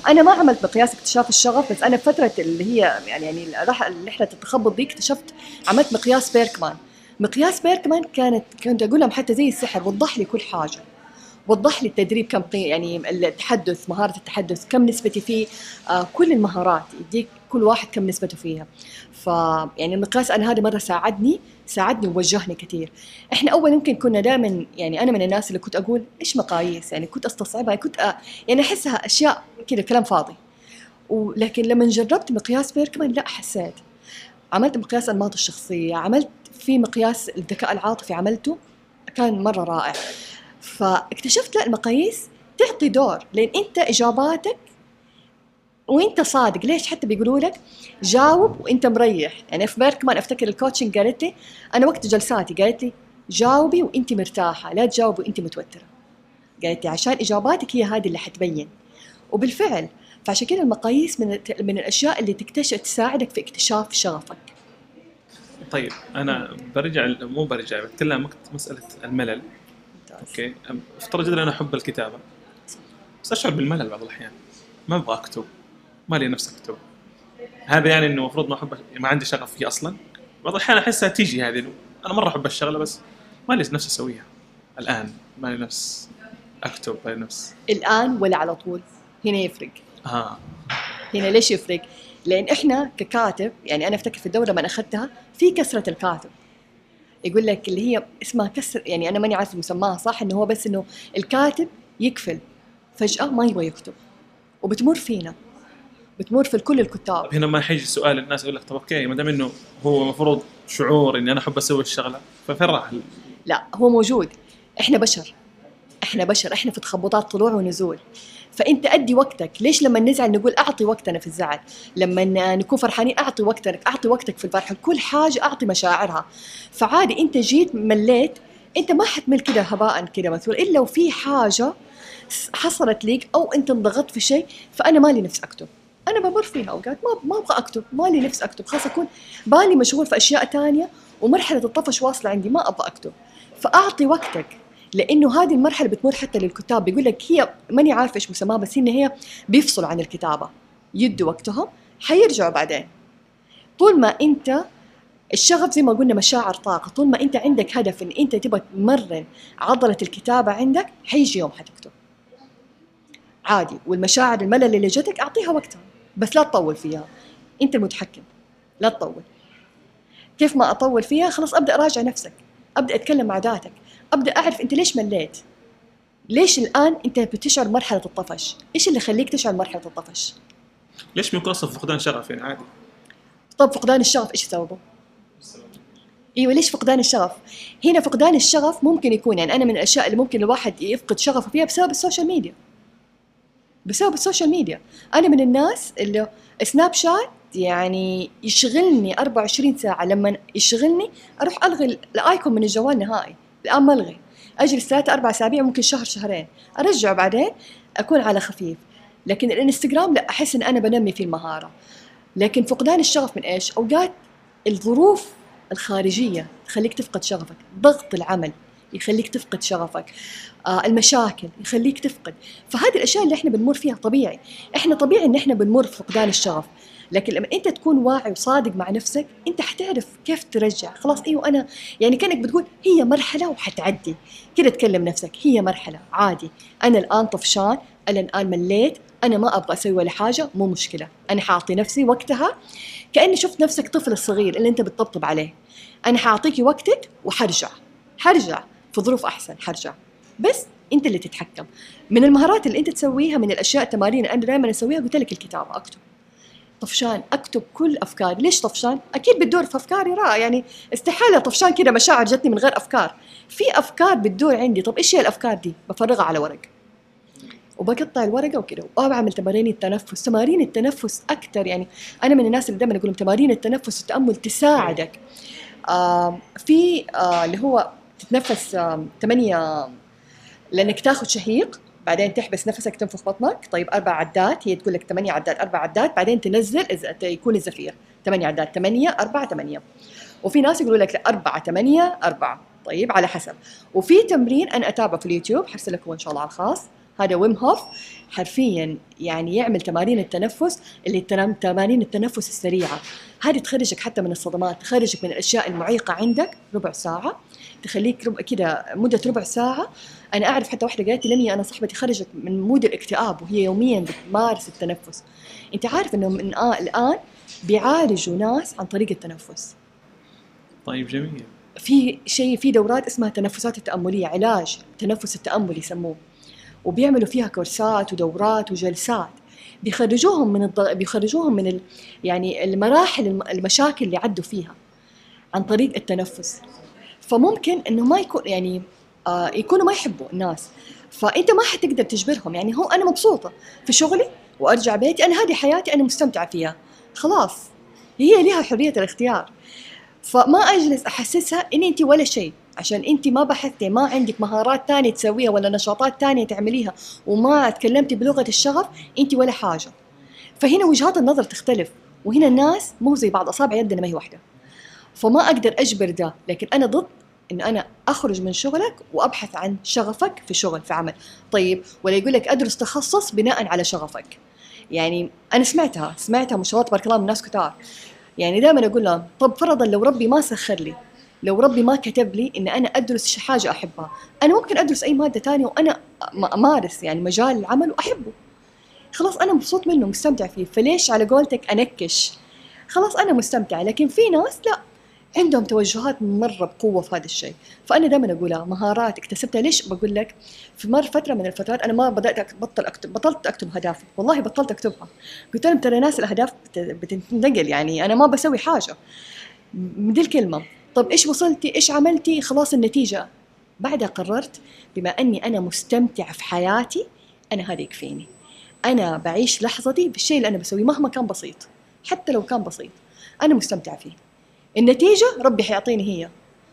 أنا ما عملت مقياس اكتشاف الشغف بس أنا فترة اللي هي يعني يعني رح- رحلة التخبط دي اكتشفت عملت مقياس بيركمان. مقياس بيركمان كانت كنت أقول لهم حتى زي السحر وضح لي كل حاجة. وضح لي التدريب كم. يعني التحدث مهارة التحدث كم نسبتي فيه آه كل المهارات يديك كل واحد كم نسبته فيها. ف يعني المقياس أنا هذا مرة ساعدني ساعدني ووجهني كثير. إحنا أول يمكن كنا دائما يعني أنا من الناس اللي كنت أقول إيش مقاييس؟ يعني كنت أستصعبها كنت أ... يعني أحسها أشياء كذا كلام فاضي. ولكن لما جربت مقياس بيركمان لا حسيت. عملت مقياس أنماط الشخصية عملت في مقياس الذكاء العاطفي عملته كان مرة رائع. فاكتشفت لا المقاييس تعطي دور لأن أنت إجاباتك وأنت صادق. ليش حتى بيقولوا لك جاوب وأنت مريح؟ يعني في بيركمان أفتكر ال coaching قالت لي أنا وقت جلساتي قالت لي جاوبي وأنت مرتاحة لا تجاوبي وأنت متوترة. قالت لي عشان إجاباتك هي هذه اللي حتبين. وبالفعل فعشان كده المقاييس من من الأشياء اللي تكتشف تساعدك في اكتشاف شغفك. طيب أنا برجع مو برجع بتكلم مسألة الملل. أوكي؟ افترض جدا أنا أحب الكتابة. بس أشعر بالملل بعض الأحيان. ما أبغى أكتب. ما لي نفس أكتب. هذا يعني إنه المفروض ما أحب ما عندي شغف فيه أصلا. بعض الأحيان أحسها تيجي هذه. أنا مرة أحب الشغلة بس ما لي نفس أسويها. الآن ما لي نفس أكتب ما لي نفس. الآن ولا على طول. هنا يفرق. آه. هنا ليش يفرق؟ لأن إحنا ككاتب يعني أنا أفتكر في الدورة لما أخذتها في كسرة الكاتب. يقول لك اللي هي اسمها كسر يعني أنا ماني عارفة مسماها صح إنه هو بس إنه الكاتب يقفل فجأة ما يبغى يكتب. وبتمر فينا بتمر في كل الكتاب. هنا ما حيجي سؤال الناس يقول لك طب أوكي ما دام إنه هو المفروض شعور إني أنا أحب أسوي الشغلة ففين راح؟ لا هو موجود. إحنا بشر إحنا بشر إحنا في تخبطات طلوع ونزول. فأنت أدي وقتك. ليش لما نزعل نقول أعطي وقتنا في الزعل؟ لما نكون فرحانين أعطي وقتك أعطي وقتك في الفرح. كل حاجة أعطي مشاعرها. فعادي أنت جيت مليت أنت ما حتمل كده هباء كده مثول إلا وفي حاجة س- حصلت ليك أو أنت انضغطت في شيء فأنا مالي نفس أكتب. أنا بمر فيها أوقات. ما ما أبغى أكتب. مالي نفس أكتب. خلاص أكون بالي مشغول في أشياء تانية ومرحلة الطفش واصلة عندي. ما أبغى أكتب. فأعطي وقتك. لأنه هذه المرحلة بتمر حتى للكتاب. بيقول لك هي ماني عارفه إيش مسماها بس إن هي بيفصلوا عن الكتابة. يدوا وقتهم حيرجعوا بعدين. طول ما أنت الشغف زي ما قلنا مشاعر طاقة. طول ما أنت عندك هدف إن أنت تبغى تمرن عضلة الكتابة عندك حيجي يوم حتكتب. عادي. والمشاعر الملل اللي جتك أعطيها وقتها بس لا تطول فيها. أنت المتحكم لا تطول. كيف ما أطول فيها؟ خلاص أبدأ أراجع نفسك. أبدأ أتكلم مع ذاتك. أبدأ أعرف أنت ليش مليت؟ ليش الآن أنت بتشعر مرحلة الطفش؟ إيش اللي يخليك تشعر مرحلة الطفش؟ ليش بيكون أصلا فقدان شغف يعني عادي؟ طب فقدان الشغف إيش سببه؟ أيوه ليش فقدان الشغف؟ هنا فقدان الشغف ممكن يكون يعني أنا من الأشياء اللي ممكن الواحد يفقد شغفه فيها بسبب ال social media. بسبب ال social media. أنا من الناس اللي سناب شات يعني يشغلني 24 ساعة. لما يشغلني أروح ألغي ال icon من الجوال نهائي. الآن ألغي. أجلس ثلاثة أربع أسابيع ممكن شهر شهرين. ارجعه بعدين أكون على خفيف. لكن الإنستغرام لا أحس إن أنا بنمي فيه المهارة. لكن فقدان الشغف من إيش؟ أوقات الظروف الخارجية تخليك تفقد شغفك. ضغط العمل يخليك تفقد شغفك. آه المشاكل يخليك تفقد. فهذه الأشياء اللي إحنا بنمر فيها طبيعي. إحنا طبيعي إن إحنا بنمر فقدان الشغف. لكن لما أنت تكون واعي وصادق مع نفسك أنت حتعرف كيف ترجع. خلاص أيوه أنا يعني كأنك بتقول هي مرحلة وحتعدي. كده تكلم نفسك هي مرحلة عادي. أنا الآن طفشان أنا الآن مليت أنا ما أبغى أسوي ولا حاجة مو مشكلة. أنا حاعطي نفسي وقتها كأني شفت نفسك طفل الصغير اللي أنت بتطبطب عليه. أنا حاعطيكي وقتك وحرجع. حرجع في ظروف أحسن حرجع. بس أنت اللي تتحكم. من المهارات اللي أنت تسويها من الأشياء التمارين أنا دائما أسويها قلت لك الكتابة أكتب. طفشان أكتب كل افكاري ليش طفشان؟ أكيد بتدور في أفكاري. رأى يعني استحالة طفشان كده مشاعر جتني من غير أفكار. في أفكار بتدور عندي. طب إيش هي الأفكار دي؟ بفرغها على ورق. وبقطع الورقة وكده. وبعمل تمارين التنفس. تمارين التنفس أكثر يعني أنا من الناس اللي دائما أقول تمارين التنفس والتامل تساعدك. آه في آه اللي هو تتنفس آه لأنك تاخذ شهيق. بعدين تحبس نفسك تنفخ بطنك. طيب أربع عدات هي تقول لك ثمانية عدات أربع عدات. بعدين تنزل يكون الزفير. ثمانية عدات ثمانية أربعة ثمانية. وفي ناس يقولوا لك أربعة ثمانية أربعة. طيب على حسب. وفي تمرين أنا أتابعه في اليوتيوب حرسل لكم إن شاء الله على الخاص. هذا ويم هوف حرفيا يعني يعمل تمارين التنفس اللي تمارين التنفس السريعة. هذه تخرجك حتى من الصدمات تخرجك من الأشياء المعيقة عندك ربع ساعة. تخليك ربع كده مدة ربع ساعة. أنا أعرف حتى واحدة قالت لي أنا صاحبتي خرجت من مود الاكتئاب وهي يوميا بتمارس التنفس. أنت عارف إنه من آه الآن بيعالجوا ناس عن طريق التنفس. طيب جميل. في شيء في دورات اسمها التنفسات التأملية علاج التنفس التاملي يسموه. وبيعملوا فيها كورسات ودورات وجلسات. بيخرجوهم من الض... بيخرجوهم من ال... يعني المراحل الم... المشاكل اللي عدوا فيها عن طريق التنفس. فممكن إنه ما يكون يعني يكونوا ما يحبوا الناس. فأنت ما حتقدر تجبرهم. يعني هو أنا مبسوطة في شغلي وأرجع بيتي. أنا هذه حياتي أنا مستمتعة فيها. خلاص هي لها حرية الاختيار. فما أجلس أحسسها إن أنت ولا شيء عشان أنت ما بحثتي ما عندك مهارات ثانية تسويها ولا نشاطات ثانية تعمليها وما تكلمتي بلغة الشغف أنت ولا حاجة. فهنا وجهات النظر تختلف وهنا الناس مو زي بعض أصابع يدنا ما هي واحدة. فما أقدر أجبر ده لكن أنا ضد إن أنا أخرج من شغلك وأبحث عن شغفك في شغل في عمل. طيب ولا يقول لك أدرس تخصص بناء على شغفك. يعني أنا سمعتها سمعتها ما شاء الله تبارك الله من ناس كتار. يعني دائما أقول لهم طب فرضا لو ربي ما سخر لي لو ربي ما كتب لي إن أنا أدرس حاجة أحبها أنا ممكن أدرس أي مادة ثانية وأنا أمارس يعني مجال العمل وأحبه. خلاص أنا مبسوط منه مستمتع فيه. فليش على قولتك أنكش؟ خلاص أنا مستمتع. لكن في ناس لا. عندهم توجهات مرة بقوة في هذا الشيء. فأنا دائما أقولها مهارات اكتسبتها. ليش بقول لك؟ في مره فترة من الفترات أنا ما بدأت بطل اكتب بطلت أكتب اهدافي والله بطلت أكتبها. قلت لهم ترى ناس الأهداف بتنتقل يعني أنا ما بسوي حاجة. دي الكلمة طب إيش وصلتي؟ إيش عملتي؟ خلاص النتيجة. بعدها قررت بما أني أنا مستمتعة في حياتي أنا هذا يكفيني. أنا بعيش لحظتي بالشيء اللي أنا بسويه مهما كان بسيط. حتى لو كان بسيط. أنا مستمتعة فيه. النتيجة ربي حيعطيني هي.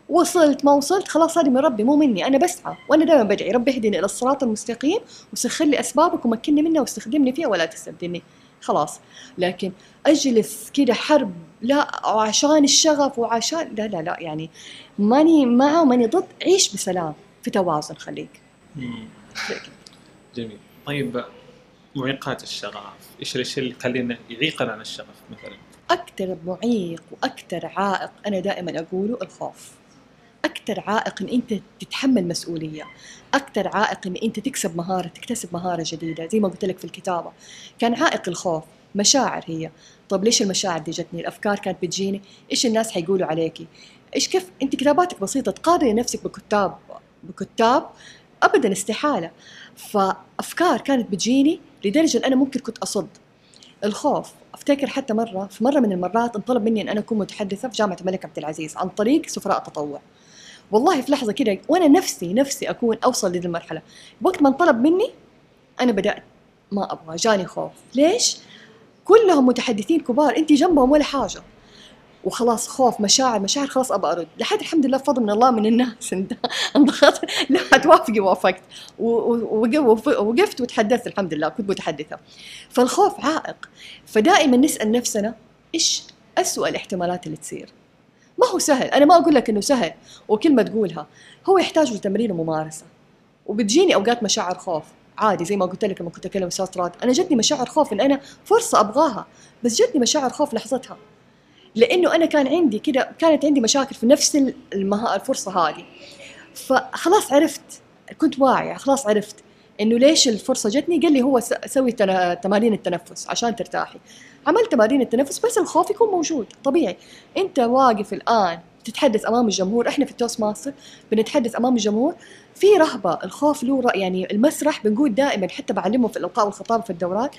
وصلت ما وصلت خلاص هذه من ربي مو مني أنا بسعى وأنا دائما بدعي ربي اهدني إلى الصراط المستقيم وسخر لي أسبابك ومكنني منها واستخدمني فيها ولا تستبدلني خلاص. لكن أجلس كده حرب لا وعشان الشغف وعشان لا لا لا يعني ماني معه ماني ضد عيش بسلام في توازن خليك. جميل. طيب معيقات الشغف إيش الاشياء اللي تخلينا يعيقنا عن الشغف مثلا؟ أكثر معيق وأكثر عائق أنا دائما أقوله الخوف. أكثر عائق إن أنت تتحمل مسؤولية. أكثر عائق إن أنت تكسب مهارة تكتسب مهارة جديدة. زي ما قلت لك في الكتابة. كان عائق الخوف. مشاعر هي. طب ليش المشاعر دي جتني؟ الأفكار كانت بتجيني. إيش الناس حيقولوا عليكي؟ إيش كيف؟ أنت كتاباتك بسيطة. تقارني نفسك بكتاب بكتاب ابدا استحالة. فأفكار كانت بتجيني لدرجة إن أنا ممكن كنت أصد. الخوف. أفتكر حتى مرة في مرة من المرات انطلب مني أن أنا أكون متحدثة في جامعة الملك عبد العزيز عن طريق سفراء التطوع والله في لحظة كده وأنا نفسي نفسي أكون أوصل لذي المرحلة. وقت ما انطلب مني أنا بدأت ما أبغى جاني خوف. ليش؟ كلهم متحدثين كبار انت جنبهم ولا حاجة. وخلاص خوف مشاعر مشاعر خلاص أبى أرد. لحد الحمد لله فضل من الله من الناس. انضغط لا توافقي وافقت وقفت وتحدثت الحمد لله كنت متحدثة. فالخوف عائق. فدائما نسأل نفسنا إيش أسوأ الاحتمالات اللي تصير؟ ما هو سهل. أنا ما أقول لك إنه سهل وكلمة تقولها. هو يحتاج لتمرين وممارسة. وبتجيني أوقات مشاعر خوف. عادي زي ما قلت لك لما كنت اكلم أستاذ أنا جتني مشاعر خوف إن أنا فرصة أبغاها بس جتني مشاعر خوف لحظتها. لأنه أنا كان عندي كده كانت عندي مشاكل في نفس المها... الفرصة هذه. فخلاص عرفت كنت واعية خلاص عرفت إنه ليش الفرصة جتني. قال لي هو سوي تمارين التنفس عشان ترتاحي. عملت تمارين التنفس بس الخوف يكون موجود طبيعي. أنت واقف الآن تتحدث أمام الجمهور إحنا في ال Toastmasters بنتحدث أمام الجمهور في رهبة الخوف له ر- يعني المسرح بنقول دائما حتى بعلمهم في الالقاء والخطاب في الدورات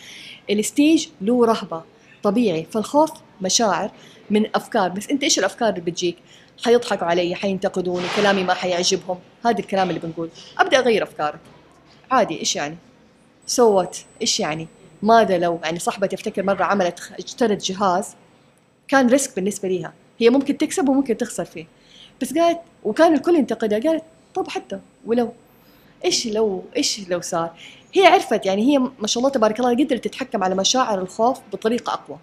ال stage له رهبة طبيعي. فالخوف مشاعر. من أفكار بس أنت إيش الأفكار اللي بتجيك؟ حيضحكوا علي حينتقدوني كلامي ما حيعجبهم. هذا الكلام اللي بنقول. أبدأ أغير أفكارك. عادي إيش يعني؟ سوت إيش يعني؟ ماذا لو؟ يعني صاحبتي أفتكر مرة عملت اشترت جهاز كان ريسك بالنسبة ليها. هي ممكن تكسب وممكن تخسر فيه. بس قالت وكان الكل ينتقدها قالت طب حتى ولو؟ إيش لو؟ إيش لو صار؟ هي عرفت يعني هي ما شاء الله تبارك الله قدرت تتحكم على مشاعر الخوف بطريقة أقوى.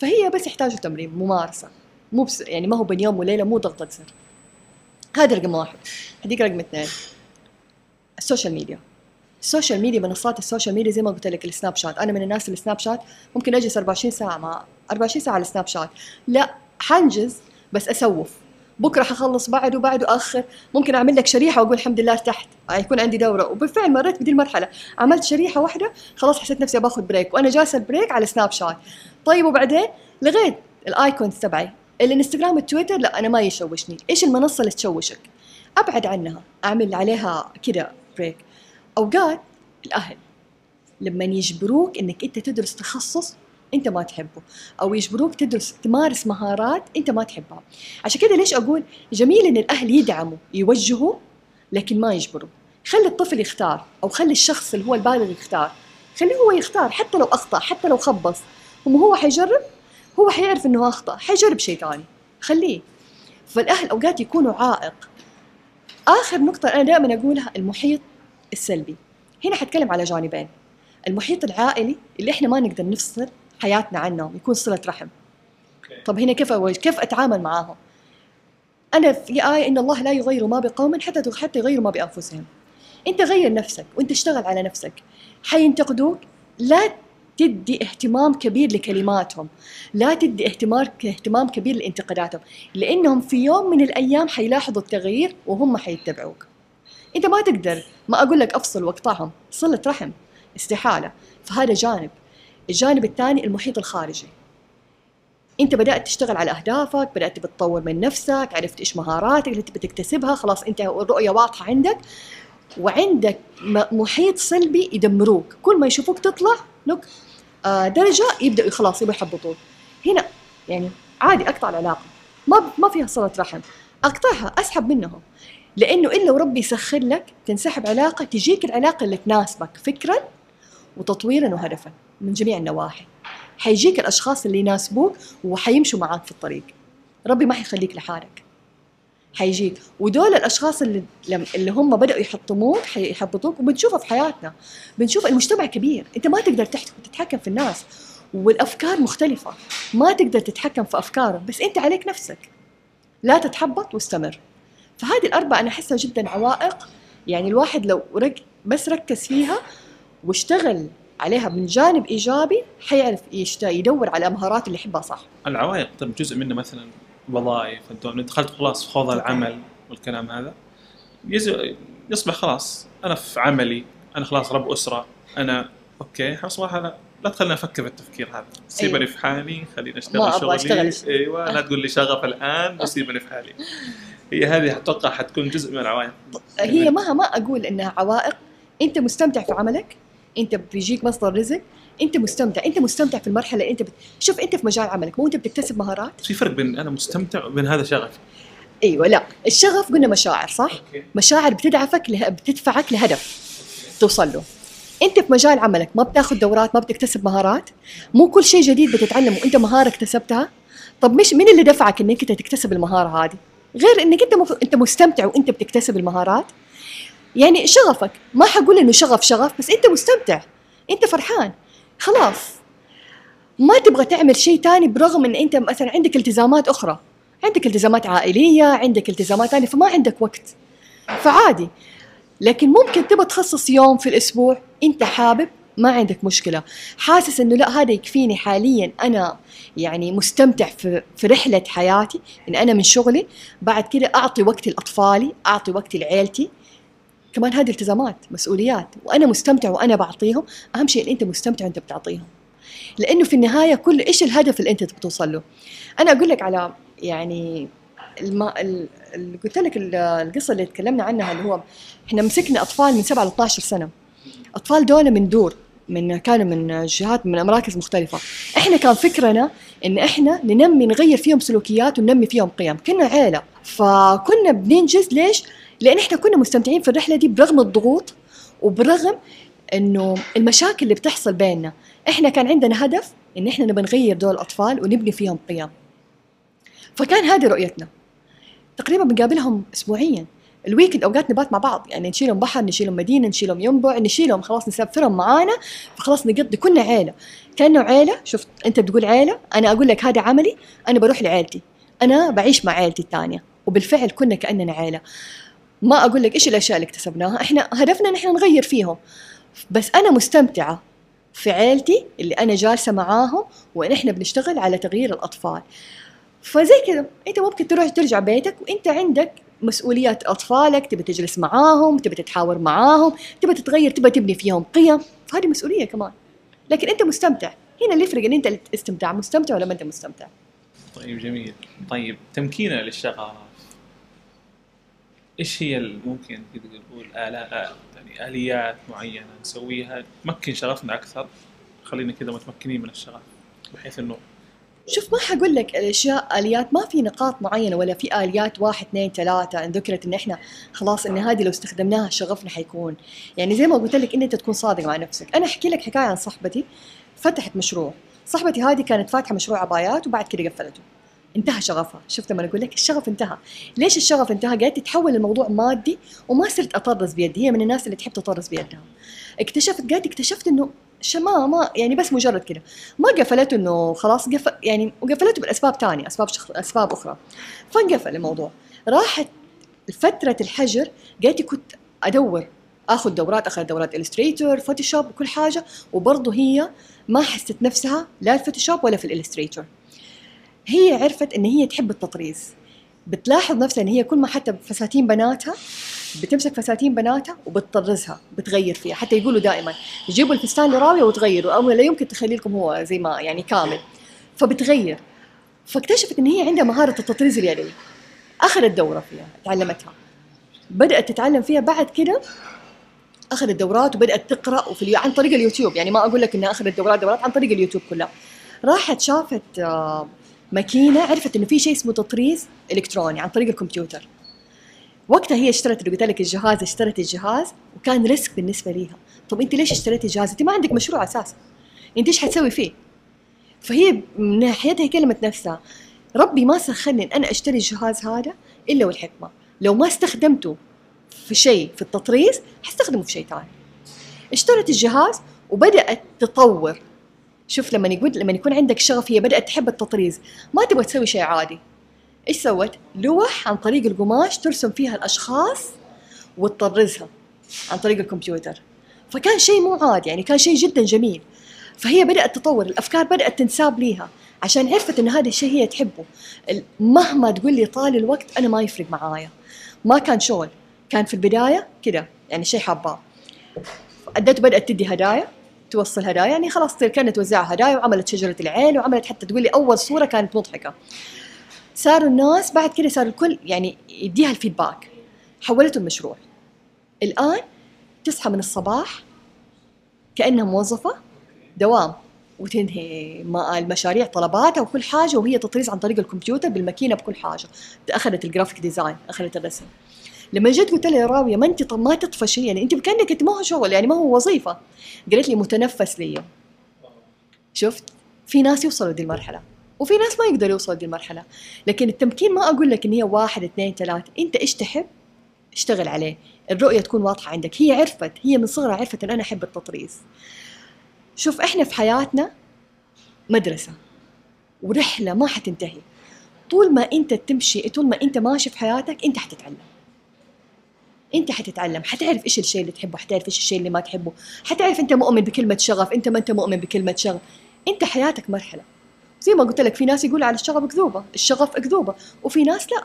فهي بس يحتاجوا تمرين ممارسة. مو بس يعني ما هو بين يوم وليلة مو ضغطه زر هذا رقم واحد. هديك رقم اثنين. ال social media. ال social media منصات ال social media زي ما قلت لك السناب شات. أنا من الناس اللي السناب شات ممكن أجلس 24 ساعة مع 24 ساعة على السناب شات. لا حنجز بس أسوف. بكرة حخلص بعده بعده آخر. ممكن أعمل لك شريحة وأقول الحمد لله ارتحت. يكون عندي دورة. وبالفعل مريت بدي المرحلة. عملت شريحة واحدة خلاص حسيت نفسي باخذ break. وأنا جالسة ال break على سناب شات. طيب وبعدين لغيت ال icons تبعي. الانستغرام التويتر لا أنا ما يشوشني. إيش المنصة اللي تشوشك؟ أبعد عنها. أعمل عليها كده بريك. أوقات الأهل لما يجبروك إنك أنت تدرس تخصص أنت ما تحبه. أو يجبروك تدرس تمارس مهارات أنت ما تحبها. عشان كده ليش أقول جميل إن الأهل يدعموا يوجهوا لكن ما يجبروا. خلي الطفل يختار أو خلي الشخص اللي هو البالغ يختار. خليه هو يختار حتى لو أخطأ حتى لو خبص. وما هو حيجرب؟ هو حيعرف إنه أخطأ حيجرب شيء ثاني. خليه. فالأهل أوقات يكونوا عائق. آخر نقطة أنا دائما أقولها المحيط السلبي. هنا حتكلم على جانبين. المحيط العائلي اللي إحنا ما نقدر نفصل حياتنا عنهم يكون صلة رحم. طب هنا كيف أواجه؟ كيف أتعامل معاهم؟ أنا في إيه إن الله لا يغير ما بقوم حتى حتى يغيروا ما بأنفسهم. أنت غير نفسك وأنت اشتغل على نفسك. حينتقدوك لا تدي اهتمام كبير لكلماتهم. لا تدي اهتمام اهتمام كبير لانتقاداتهم. لأنهم في يوم من الأيام حيلاحظوا التغيير وهم حيتبعوك. أنت ما تقدر ما أقول لك أفصل واقطعهم صلة رحم استحالة. فهذا جانب. الجانب الثاني المحيط الخارجي. انت بدأت تشتغل على أهدافك بدأت بتطور من نفسك عرفت إيش مهاراتك اللي تبي تكتسبها خلاص انت الرؤية واضحة عندك وعندك محيط سلبي يدمروك. كل ما يشوفوك تطلع لك آه درجة يبداوا خلاص يبغوا يحبطوك. هنا يعني عادي أقطع العلاقة. ما ما فيها صلة رحم. أقطعها أسحب منهم. لأنه الا وربي يسخر لك تنسحب علاقة تجيك العلاقة اللي تناسبك فكرا وتطويرا وهدفا من جميع النواحي. حيجيك الأشخاص اللي يناسبوك وحيمشوا معاك في الطريق. ربي ما حيخليك لحالك. حيجيك. ودول الأشخاص اللي اللي هم بدأوا يحطموك حيحبطوك وبنشوفها في حياتنا. بنشوف المجتمع كبير. أنت ما تقدر تتحكم في الناس. والأفكار مختلفة. ما تقدر تتحكم في أفكارهم. بس أنت عليك نفسك. لا تتحبط واستمر. فهذه الأربعة أنا أحسها جدا عوائق. يعني الواحد لو رك بس ركز فيها واشتغل عليها من جانب إيجابي حيعرف يدور على مهارات اللي يحبها صح. العوائق طب جزء منه مثلا وظائف الدوام دخلت خلاص في خوض. العمل والكلام هذا يصبح خلاص أنا في عملي أنا خلاص رب أسرة أنا أوكي صراحة لا لا تخليني أفكر في التفكير هذا. سيبني في حالي خليني أشتغل شغلي. أشتغل. أيوه لا تقول لي شغف الآن وسيبني في حالي. هي هذه أتوقع حتكون جزء من العوائق. هي ما ما أقول إنها عوائق. أنت مستمتع في عملك؟ انت بيجيك مصدر رزق انت مستمتع انت مستمتع في المرحلة اللي انت بت... شوف انت في مجال عملك مو انت بتكتسب مهارات؟ في فرق بين أنا مستمتع وبين هذا شغفي أيوه لا. الشغف قلنا مشاعر صح؟ أوكي. مشاعر بتدعفك له... بتدفعك لهدف توصل له. انت في مجال عملك ما بتاخذ دورات ما بتكتسب مهارات مو كل شيء جديد بتتعلمه انت مهارة اكتسبتها؟ طب مش مين اللي دفعك إنك أنت تكتسب المهارة هذه؟ غير إنك أنت مف... أنت مستمتع وأنت بتكتسب المهارات؟ يعني شغفك. ما حقول إنه شغف شغف بس أنت مستمتع. أنت فرحان. خلاص. ما تبغى تعمل شيء تاني برغم إن أنت مثلا عندك التزامات أخرى. عندك التزامات عائلية عندك التزامات ثانية فما عندك وقت. فعادي. لكن ممكن تبغى تخصص يوم في الأسبوع. أنت حابب ما عندك مشكلة. حاسس إنه لا هذا يكفيني حاليا. أنا يعني مستمتع في رحلة حياتي. إن أنا من شغلي بعد كده أعطي وقت لأطفالي أعطي وقت لعيلتي. كمان هذه التزامات مسؤوليات وأنا مستمتع وأنا بعطيهم أهم شيء ان أنت مستمتع وأنت بتعطيهم. لأنه في النهاية كل إيش الهدف اللي أنت بتوصل له؟ أنا أقول لك على يعني الم... ال... قلت لك ال- القصة اللي تكلمنا عنها اللي هو إحنا مسكنا أطفال من 7 ل 12 سنة. أطفال دول من دور من كانوا من جهات من مراكز مختلفة. إحنا كان فكرنا إن إحنا ننمي نغير فيهم سلوكيات وننمي فيهم قيم. كنا عيلة فكنا بننجز ليش؟ لأن إحنا كنا مستمتعين في الرحلة دي برغم الضغوط وبرغم إنه المشاكل اللي بتحصل بيننا. إحنا كان عندنا هدف إن إحنا نبغى نغير دول الأطفال ونبني فيهم قيم. فكان هذه رؤيتنا. تقريبا بنقابلهم اسبوعيا. الويكند أوقات نبات مع بعض. يعني نشيلهم بحر نشيلهم مدينة نشيلهم ينبع نشيلهم خلاص نسافرهم معانا فخلاص نقضي كنا عيلة. كأنه عيلة شفت أنت بتقول عيلة أنا أقول لك هذا عملي أنا بروح لعيلتي. أنا بعيش مع عيلتي الثانية. وبالفعل كنا كأننا عيلة. ما أقول لك إيش الأشياء اللي اكتسبناها. إحنا هدفنا ان إحنا نغير فيهم. بس أنا مستمتعة في عيلتي اللي أنا جالسة معاهم وان إحنا بنشتغل على تغيير الأطفال. فزي كذا أنت ممكن تروح ترجع بيتك وأنت عندك مسؤوليات أطفالك تبي تجلس معاهم تبي تتحاور معاهم تبي تتغير تبي تبني فيهم قيم. هذه مسؤولية كمان. لكن أنت مستمتع. هنا اللي يفرق إن أنت اللي استمتع مستمتع ولا ما أنت مستمتع؟ طيب جميل. طيب تمكيننا للشغف إيش هي ال- ممكن كده نقول آلاء يعني آليات معينة نسويها؟ تمكن شغفنا أكثر. خلينا كده متمكنين من الشغف بحيث إنه شوف ما حقول لك الأشياء آليات ما في نقاط معينة ولا في آليات واحد اثنين ثلاثة. إن ذكرت إن إحنا خلاص إن هذه لو استخدمناها شغفنا حيكون. يعني زي ما قلت لك إن أنت تكون صادق مع نفسك. أنا أحكي لك حكاية عن صاحبتي فتحت مشروع. صاحبتي هذه كانت فاتحة مشروع عبايات وبعد كده قفلته. انتهى شغفها. شفت لما أقول لك الشغف انتهى. ليش الشغف انتهى؟ قالت تتحول الموضوع مادي وما صرت أطرز بيدي. هي من الناس اللي تحب تطرز بيدها. اكتشفت قالت اكتشفت إنه شما ما يعني بس مجرد كده. ما قفلته إنه خلاص قفل يعني وقفلته بالاسباب تانية أسباب شخ... أسباب أخرى. فانقفل الموضوع. راحت فترة الحجر قالت كنت أدور آخذ دورات اخذت دورات Illustrator Photoshop وكل حاجة. وبرضه هي ما حست نفسها لا في Photoshop ولا في ال Illustrator. هي عرفت إن هي تحب التطريز. بتلاحظ نفسها إن هي كل ما حتى فساتين بناتها بتمسك فساتين بناتها وبتطرزها بتغير فيها. حتى يقولوا دائما يجيبوا الفستان اللي راويه وتغيروا. أو لا يمكن تخلي لكم هو زي ما يعني كامل. فبتغير. فاكتشفت إن هي عندها مهارة التطريز اليدوي. أخذت دورة فيها تعلمتها. بدأت تتعلم فيها بعد كده أخذت دورات وبدأت تقرأ وفي. عن طريق اليوتيوب. يعني ما أقول لك إنها أخذت دورات دورات عن طريق اليوتيوب كلها. راحت شافت آه، ماكينة عرفت إنه في شيء اسمه تطريز إلكتروني عن طريق الكمبيوتر. وقتها هي اشترت اللي قلت لك الجهاز اشترت الجهاز وكان risk بالنسبة ليها. طب أنت ليش اشتريتي الجهاز؟ أنت ما عندك مشروع أساسا. أنت إيش حتسوي فيه؟ فهي من ناحيتها كلمت نفسها ربي ما سخرني إن أنا أشتري الجهاز هذا إلا والحكمة. لو ما استخدمته في شيء في التطريز حستخدمه في شيء ثاني. اشترت الجهاز وبدأت تطور. شوف لما يقول لما يكون عندك شغف هي بدأت تحب التطريز. ما تبغى تسوي شيء عادي. إيش سوت؟ لوح عن طريق القماش ترسم فيها الأشخاص وتطرزها عن طريق الكمبيوتر. فكان شيء مو عادي يعني كان شيء جدا جميل. فهي بدأت تطور الأفكار بدأت تنساب ليها عشان عرفت ان هذا الشيء هي تحبه. مهما تقول لي طال الوقت أنا ما يفرق معايا. ما كان شغل كان في البداية كده يعني شيء حاباه ادته بدأت تدي هدايا. توصل هدايا يعني خلاص كانت توزع هدايا وعملت شجرة العيل وعملت حتى تقول لي أول صورة كانت مضحكة. صاروا الناس بعد كده صار الكل يعني يديها الفيدباك. حولته المشروع الآن تصحى من الصباح كأنها موظفة دوام. وتنهي المشاريع طلباتها وكل حاجة وهي تطريز عن طريق الكمبيوتر بالماكينة بكل حاجة. أخذت ال graphic design أخذت الرسم. لما جيت قلت لها يا راوية ما أنت ما تطفشي يعني أنت كأنك ما هو شغل يعني ما هو وظيفة. قالت لي متنفس لي. شفت؟ في ناس يوصلوا دي المرحلة وفي ناس ما يقدروا يوصلوا دي المرحلة. لكن التمكين ما أقول لك إن هي واحد اثنين ثلاثة. أنت إيش تحب؟ اشتغل عليه. الرؤية تكون واضحة عندك. هي عرفت هي من صغرها عرفت إن أنا أحب التطريز. شوف إحنا في حياتنا مدرسة ورحلة ما حتنتهي. طول ما أنت تمشي طول ما أنت ماشي في حياتك أنت حتتعلم. أنت حتتعلم حتعرف إيش الشيء اللي تحبه حتعرف إيش الشيء اللي ما تحبه حتعرف أنت مؤمن بكلمة شغف أنت ما أنت مؤمن بكلمة شغف. أنت حياتك مرحلة. زي ما قلت لك في ناس يقول على الشغف اكذوبه الشغف اكذوبه وفي ناس لا.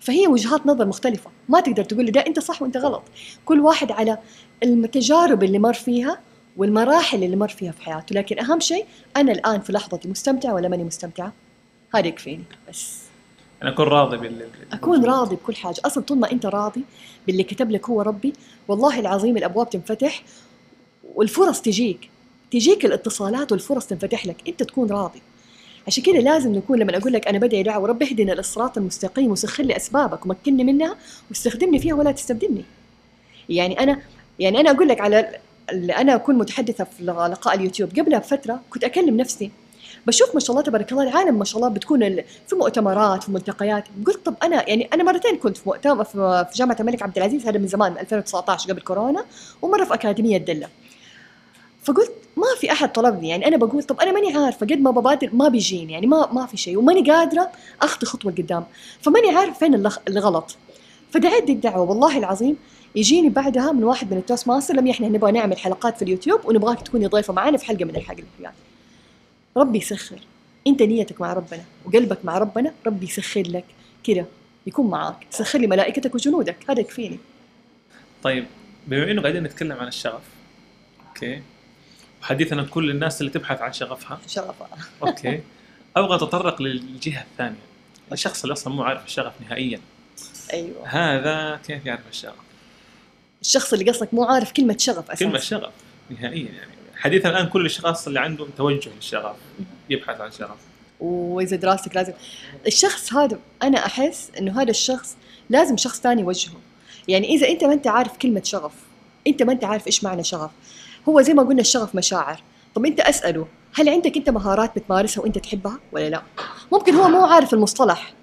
فهي وجهات نظر مختلفة. ما تقدر تقول لي ده أنت صح وأنت غلط. كل واحد على التجارب اللي مر فيها والمراحل اللي مر فيها في حياته. لكن أهم شيء أنا الآن في لحظتي مستمتعة ولا ماني مستمتعة؟ هذا يكفيني. بس. أكون راضي بال أكون راضي بكل حاجة. أصلا طول ما أنت راضي باللي كتب لك هو ربي والله العظيم الأبواب تنفتح والفرص تجيك. تجيك الاتصالات والفرص تنفتح لك. أنت تكون راضي. عشان كذا لازم نكون لما أقول لك أنا بدعي دعوة ورب اهدنا للصراط المستقيم وسخر لي أسبابك ومكنني منها واستخدمني فيها ولا تستبدلني يعني أنا يعني أنا أقول لك على اللي أنا أكون متحدثة في لقاء اليوتيوب. قبلها بفترة كنت أكلم نفسي. بشوف ما شاء الله تبارك الله العالم ما شاء الله بتكون في مؤتمرات في ملتقيات. قلت طب أنا يعني أنا مرتين كنت في مؤتمر في جامعة الملك عبد العزيز هذا من زمان من 2019 قبل كورونا ومرة في أكاديمية دلة. فقلت ما في أحد طلبني. يعني أنا بقول طب أنا ماني عارفة قد ما ببادر ما بيجيني يعني ما ما في شيء وماني قادرة أخطي خطوة لقدام فماني عارف فين الغلط. فدعيت دي الدعوه والله العظيم يجيني بعدها من واحد من ال Toastmaster لم إحنا نبغى نعمل حلقات في اليوتيوب ونبغاك تكوني ضيفة معنا في حلقة من الحلقات ربي يسخر. انت نيتك مع ربنا وقلبك مع ربنا ربي يسخر لك كذا يكون معاك يسخر لي ملائكتك وجنودك. هذا يكفيني. طيب بما إنه قاعدين نتكلم عن الشغف أوكي وحديثنا كل الناس اللي تبحث عن شغفها. شغفه أوكي أبغى أتطرق للجهة الثانية. الشخص اللي أصلا مو عارف الشغف نهائيا. أيوه. هذا كيف يعرف الشغف؟ الشخص اللي قصدك مو عارف كلمة شغف أساسا. كلمة شغف نهائيا يعني. حديثنا الآن كل الأشخاص اللي عندهم توجه للشغف يبحث عن شغف واذا دراستك لازم. الشخص هذا أنا أحس إنه هذا الشخص لازم شخص ثاني يوجهه. يعني إذا أنت ما أنت عارف كلمة شغف أنت ما أنت عارف إيش معنى شغف. هو زي ما قلنا الشغف مشاعر. طب أنت أسأله هل عندك أنت مهارات بتمارسها وأنت تحبها ولا لا؟ ممكن هو مو عارف المصطلح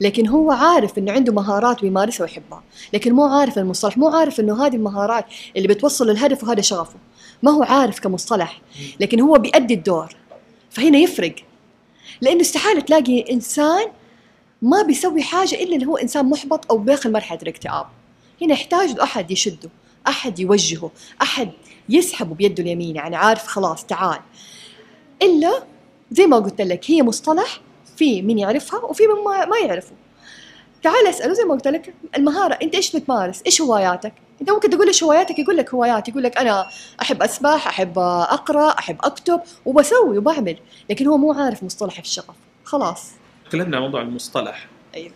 لكن هو عارف إنه عنده مهارات ويمارسها ويحبها. لكن مو عارف المصطلح مو عارف إنه هذه المهارات اللي بتوصل للهدف وهذا شغفه. ما هو عارف كمصطلح لكن هو بيأدي الدور. فهنا يفرق. لأنه استحالة تلاقي إنسان ما بيسوي حاجة إلا اللي هو إنسان محبط أو داخل مرحلة الاكتئاب. هنا يحتاج احد يشده أحد يوجهه أحد يسحبه بيده اليمين يعني عارف خلاص تعال. إلا زي ما قلت لك هي مصطلح في من يعرفها وفي من ما يعرفه. تعال أسأله زي ما قلت لك المهارة أنت إيش بتمارس؟ إيش هواياتك؟ انت ممكن تقول إيش هواياتك يقول لك هوايات يقول لك أنا أحب أسبح أحب أقرأ أحب أكتب وبسوي وبعمل لكن هو مو عارف مصطلح الشغف. خلاص. تكلمنا عن موضوع المصطلح. أيوه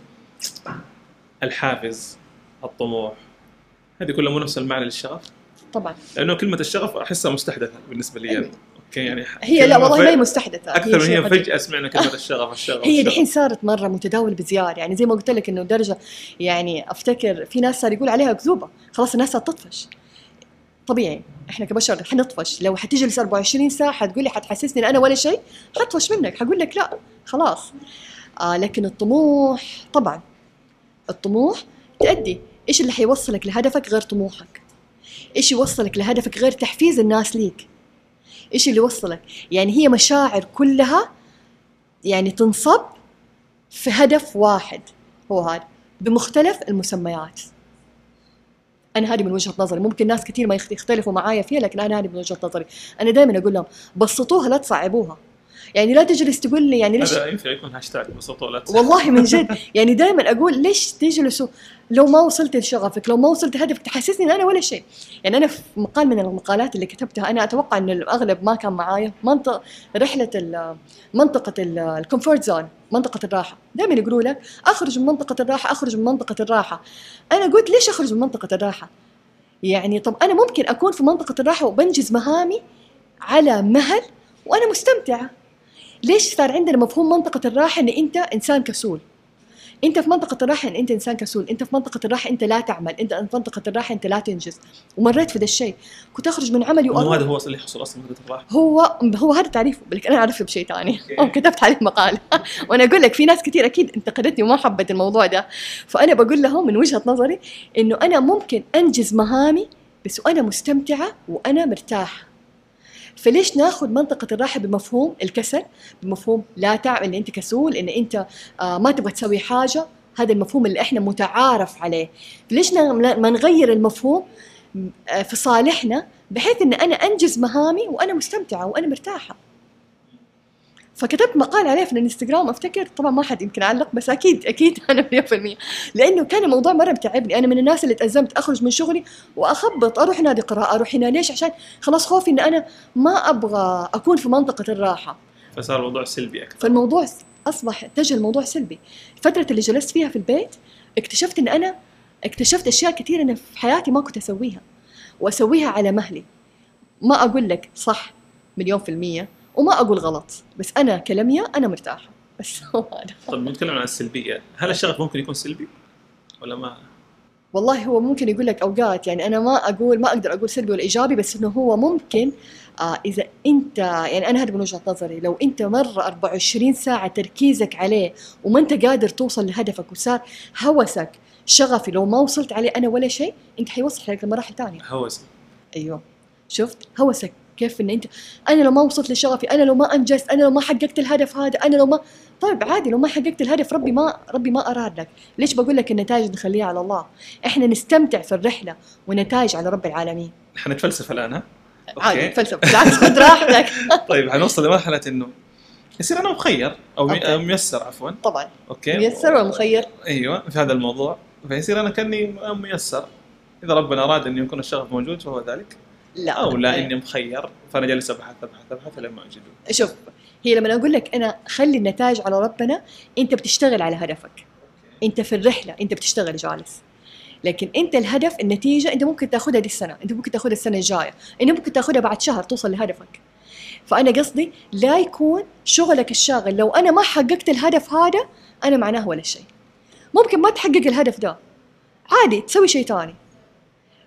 الحافز الطموح هذه كلها مو نفس المعنى للشغف؟ طبعا. لأنه كلمة الشغف أحسها مستحدثة بالنسبة لي. أيوة. يعني هي لا والله ما هي مستحدثة. أكثر من هي. فجأة سمعنا كلمه الشغف الشغف هي. دحين صارت مرة متداولة بزياده يعني زي ما قلت لك إنه درجة يعني أفتكر في ناس صار يقول عليها أكذوبة. خلاص الناس صارت تطفش. طبيعي إحنا كبشر حنطفش لو حتجلس 24 ساعة حتقول لي حتحسسني إن أنا ولا شيء حطفش منك. حقول لك لا خلاص. آه لكن الطموح طبعا. الطموح تأدي. إيش اللي حيوصلك لهدفك غير طموحك؟ إيش يوصلك لهدفك غير تحفيز الناس ليك؟ إيش اللي يوصلك؟ يعني هي مشاعر كلها يعني تنصب في هدف واحد هو هذا بمختلف المسميات. أنا هذه من وجهة نظري. ممكن ناس كثير ما يخت- يختلفوا معايا فيها لكن أنا هذه من وجهة نظري. أنا دائما أقول لهم بسطوها لا تصعبوها. يعني لا تجلس تقول لي يعني ليش هذا ينفع يكون هاشتاج بسيطه ولا تسع. والله من جد. يعني دائما أقول ليش تجلسوا؟ لو ما وصلت لشغفك لو ما وصلت لهدفك تحسسني إن أنا ولا شيء. يعني أنا في مقال من المقالات اللي كتبتها أنا أتوقع إن الأغلب ما كان معايا. منطقه رحلة ال- منطقة ال comfort zone منطقة الراحة. دائما يقولوا لك أخرج من منطقة الراحة أخرج من منطقة الراحة. أنا قلت ليش أخرج من منطقة الراحة؟ يعني طب أنا ممكن أكون في منطقة الراحة وبنجز مهامي على مهل وأنا مستمتعة. ليش صار عندنا مفهوم منطقة الراحة إن أنت إنسان كسول؟ أنت في منطقة الراحة إن أنت إنسان كسول، أنت في منطقة الراحة أنت لا تعمل، أنت في منطقة الراحة أنت لا تنجز، ومريت في ذا الشيء، كنت أخرج من عملي مو وأروح هذا هو اللي يحصل أصلا مده الراحة. هو هو هذا تعريفه لكن أنا عرفته بشيء ثاني. أو كتبت عليه مقال. وأنا أقول لك في ناس كثير أكيد انتقدتني وما حبت الموضوع ده. فأنا بقول لهم من وجهة نظري إنه أنا ممكن أنجز مهامي بس وأنا مستمتعة وأنا مرتاحة. فليش ناخذ منطقة الراحة بمفهوم الكسل بمفهوم لا تعمل إن أنت كسول إن أنت آه ما تبغى تسوي حاجة هذا المفهوم اللي إحنا متعارف عليه. ليش ما نغير المفهوم آه، في صالحنا بحيث إن أنا أنجز مهامي وأنا مستمتعة وأنا مرتاحة؟ فكتبت مقال عليه في الانستغرام أفتكر طبعا ما حد يمكن علق بس أكيد أكيد أنا 100% لأنه كان الموضوع مرة متعبني أنا من الناس اللي تازمت أخرج من شغلي وأخبط أروح نادي قراءة أروح هنا. ليش؟ عشان خلاص خوفي إن أنا ما أبغى أكون في منطقة الراحة. فصار الموضوع سلبي أكثر. فالموضوع أصبح اتجه الموضوع سلبي. الفترة اللي جلست فيها في البيت اكتشفت إن أنا اكتشفت أشياء كثيره أنا في حياتي ما كنت أسويها. وأسويها على مهلي. ما أقول لك صح مليون في المية. وما أقول غلط بس أنا كلمية أنا مرتاحة. بس هو هذا. طيب نتكلم عن السلبية. هل الشغف ممكن يكون سلبي؟ ولا ما؟ والله هو ممكن يقول لك أوقات يعني أنا ما أقول ما أقدر أقول سلبي ولا إيجابي بس إنه هو ممكن آه إذا انت يعني أنا هذا من وجهة نظري. لو أنت مرة 24 ساعة تركيزك عليه وما أنت قادر توصل لهدفك وصار هوسك شغفي لو ما وصلت عليه أنا ولا شيء أنت حيوصل لك لمراحل ثانية هوس أيوه. شفت؟ هوسك. كيف إن انت أنا لو ما وصلت لشغفي أنا لو ما أنجزت أنا لو ما حققت الهدف هذا أنا لو ما طيب عادي لو ما حققت الهدف ربي ما ربي ما أراد لك. ليش بقول لك النتائج نخليها على الله؟ إحنا نستمتع في الرحلة ونتائج على رب العالمين. حنتفلسف الآن ها؟ عادي فلسفه بالعكس خذ راحتك. طيب حنوصل لمرحلة إنه يصير أنا مخير أو okay. أو مسير عفوا. طبعا. okay. مسير ومخير أيوه في هذا الموضوع. فيصير أنا كأني مسير. إذا ربنا أراد أن يكون الشغف موجود فهو ذلك. لا. أو لا. إني مخير فأنا جالس أبحث أبحث أبحث لما أجده. شوف هي لما أقول لك أنا خلي النتائج على ربنا أنت بتشتغل على هدفك. أنت في الرحلة أنت بتشتغل جالس. لكن أنت الهدف النتيجة أنت ممكن تأخذها دي السنة أنت ممكن تأخذها السنة الجاية أنت ممكن تأخذها بعد شهر توصل لهدفك. فأنا قصدي لا يكون شغلك الشاغل لو أنا ما حققت الهدف هذا أنا معناه ولا شيء. ممكن ما تحقق الهدف ده عادي تسوي شيء ثاني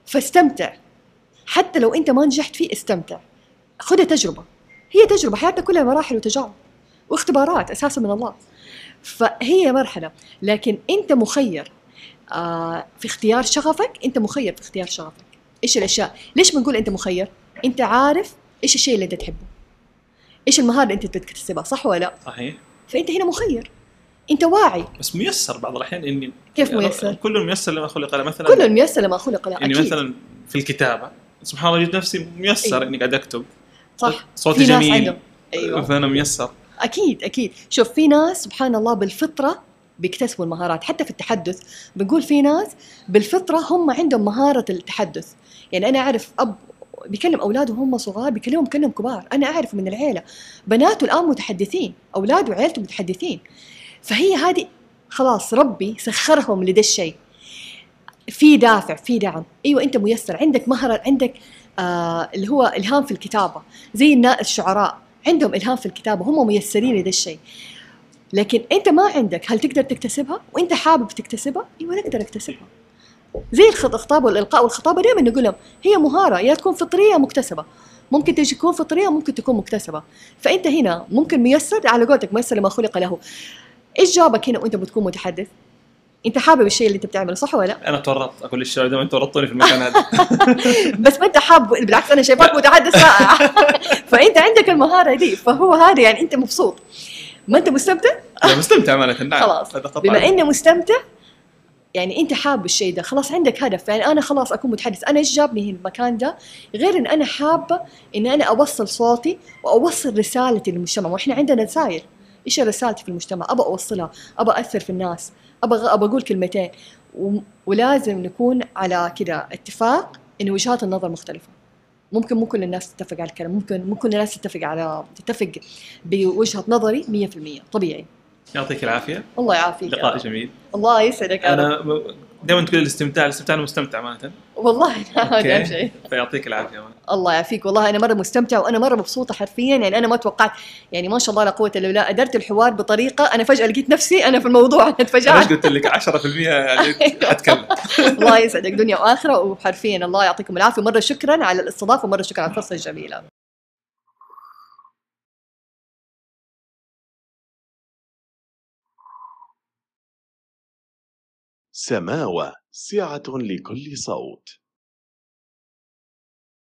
فاستمتع. حتى لو أنت ما نجحت فيه استمتع. خذها تجربة. هي تجربة حياتنا كلها مراحل وتجارب واختبارات أساسا من الله. فهي مرحلة. لكن أنت مخير آه في اختيار شغفك أنت مخير في اختيار شغفك. إيش الأشياء؟ ليش بنقول أنت مخير؟ أنت عارف إيش الشيء اللي أنت تحبه. إيش المهارة اللي أنت بتكتسبها صح ولا لا؟ صحيح. فأنت هنا مخير. أنت واعي. بس ميسر بعض الأحيان إني كيف ميسر؟ كل ميسر لما خلق له مثلا كل ميسر لما خلق لا يعني مثلا في الكتابة سبحان الله جد نفسي ميسر أيوة. إني قاعد أكتب. صح. صوتي في ناس جميل. عندهم. أيوه. فانا ميسر. أكيد أكيد. شوف في ناس سبحان الله بالفطرة بيكتسبوا المهارات. حتى في التحدث بنقول في ناس بالفطرة هم عندهم مهارة التحدث. يعني أنا أعرف أب بيكلم اولاده وهم صغار بيكلمهم كانهم كبار. أنا أعرف من العيلة بناته الآن متحدثين اولاده وعيلته متحدثين. فهي هذه خلاص ربي سخرهم لده الشيء. في دافع في دعم. أيوه أنت ميسر. عندك مهرة عندك آه اللي هو إلهام في الكتابة. زي الشعراء. عندهم إلهام في الكتابة. هم ميسرين لده الشيء. لكن أنت ما عندك. هل تقدر تكتسبها؟ وأنت حابب تكتسبها؟ أيوه نقدر اكتسبها زي الخط- الخطاب والإلقاء والخطابة. دائما نقول لهم هي مهارة. يا تكون فطرية مكتسبة. ممكن تكون فطرية ممكن تكون مكتسبة. فأنت هنا ممكن ميسر. على قولتك ميسر لما خلق له. إيش جابك هنا وأنت بتكون متحدث؟ أنت حابب الشيء اللي أنت بتعمله صح ولا لا؟ أنا تورطت أقول للشباب دائما تورطوني في المكان هذا. بس ما أنت حاب بالعكس أنا شايفاك متحدث رائع فأنت عندك المهارة دي فهو هذا يعني أنت مبسوط. ما أنت مستمتع؟ أنا مستمتع أمانة نعم. خلاص. بما اني مستمتع يعني أنت حاب الشيء ده خلاص عندك هدف. يعني أنا خلاص أكون متحدث. أنا إيش جابني هنا المكان ده؟ غير إن أنا حابة إن أنا أوصل صوتي وأوصل رسالتي للمجتمع. وإحنا عندنا رسائل. إيش رسالتي في المجتمع؟ ابى أوصلها ابى أثر في الناس. ابى ابى أقول كلمتين. ولازم نكون على كده اتفاق إن وجهات النظر مختلفة. ممكن مو كل الناس تتفق على الكلام. ممكن مو كل الناس تتفق على تتفق بوجهة نظري 100% طبيعي. يعطيك العافية. الله يعافيك لقاء. جميل. الله يسعدك أنا دائما تقول الاستمتاع الاستمتاع أنا مستمتع امانه والله هذا. اهم شيء. فيعطيك العافية. الله يعافيك. والله أنا مرة مستمتعه وأنا مرة مبسوطة حرفيا يعني أنا ما توقعت يعني ما شاء الله لا قوة إلا بالله أدرت الحوار بطريقة أنا فجأة لقيت نفسي أنا في الموضوع أنا أنا إيش اتفاجات قلت لك؟ 10% يعني أيوة. أتكلم. الله يسعدك دنيا وآخرة وحرفيا الله يعطيكم العافية مرة شكرا على الاستضافة ومرة شكرا على الفرصة الجميلة. سماوة سعة لكل صوت.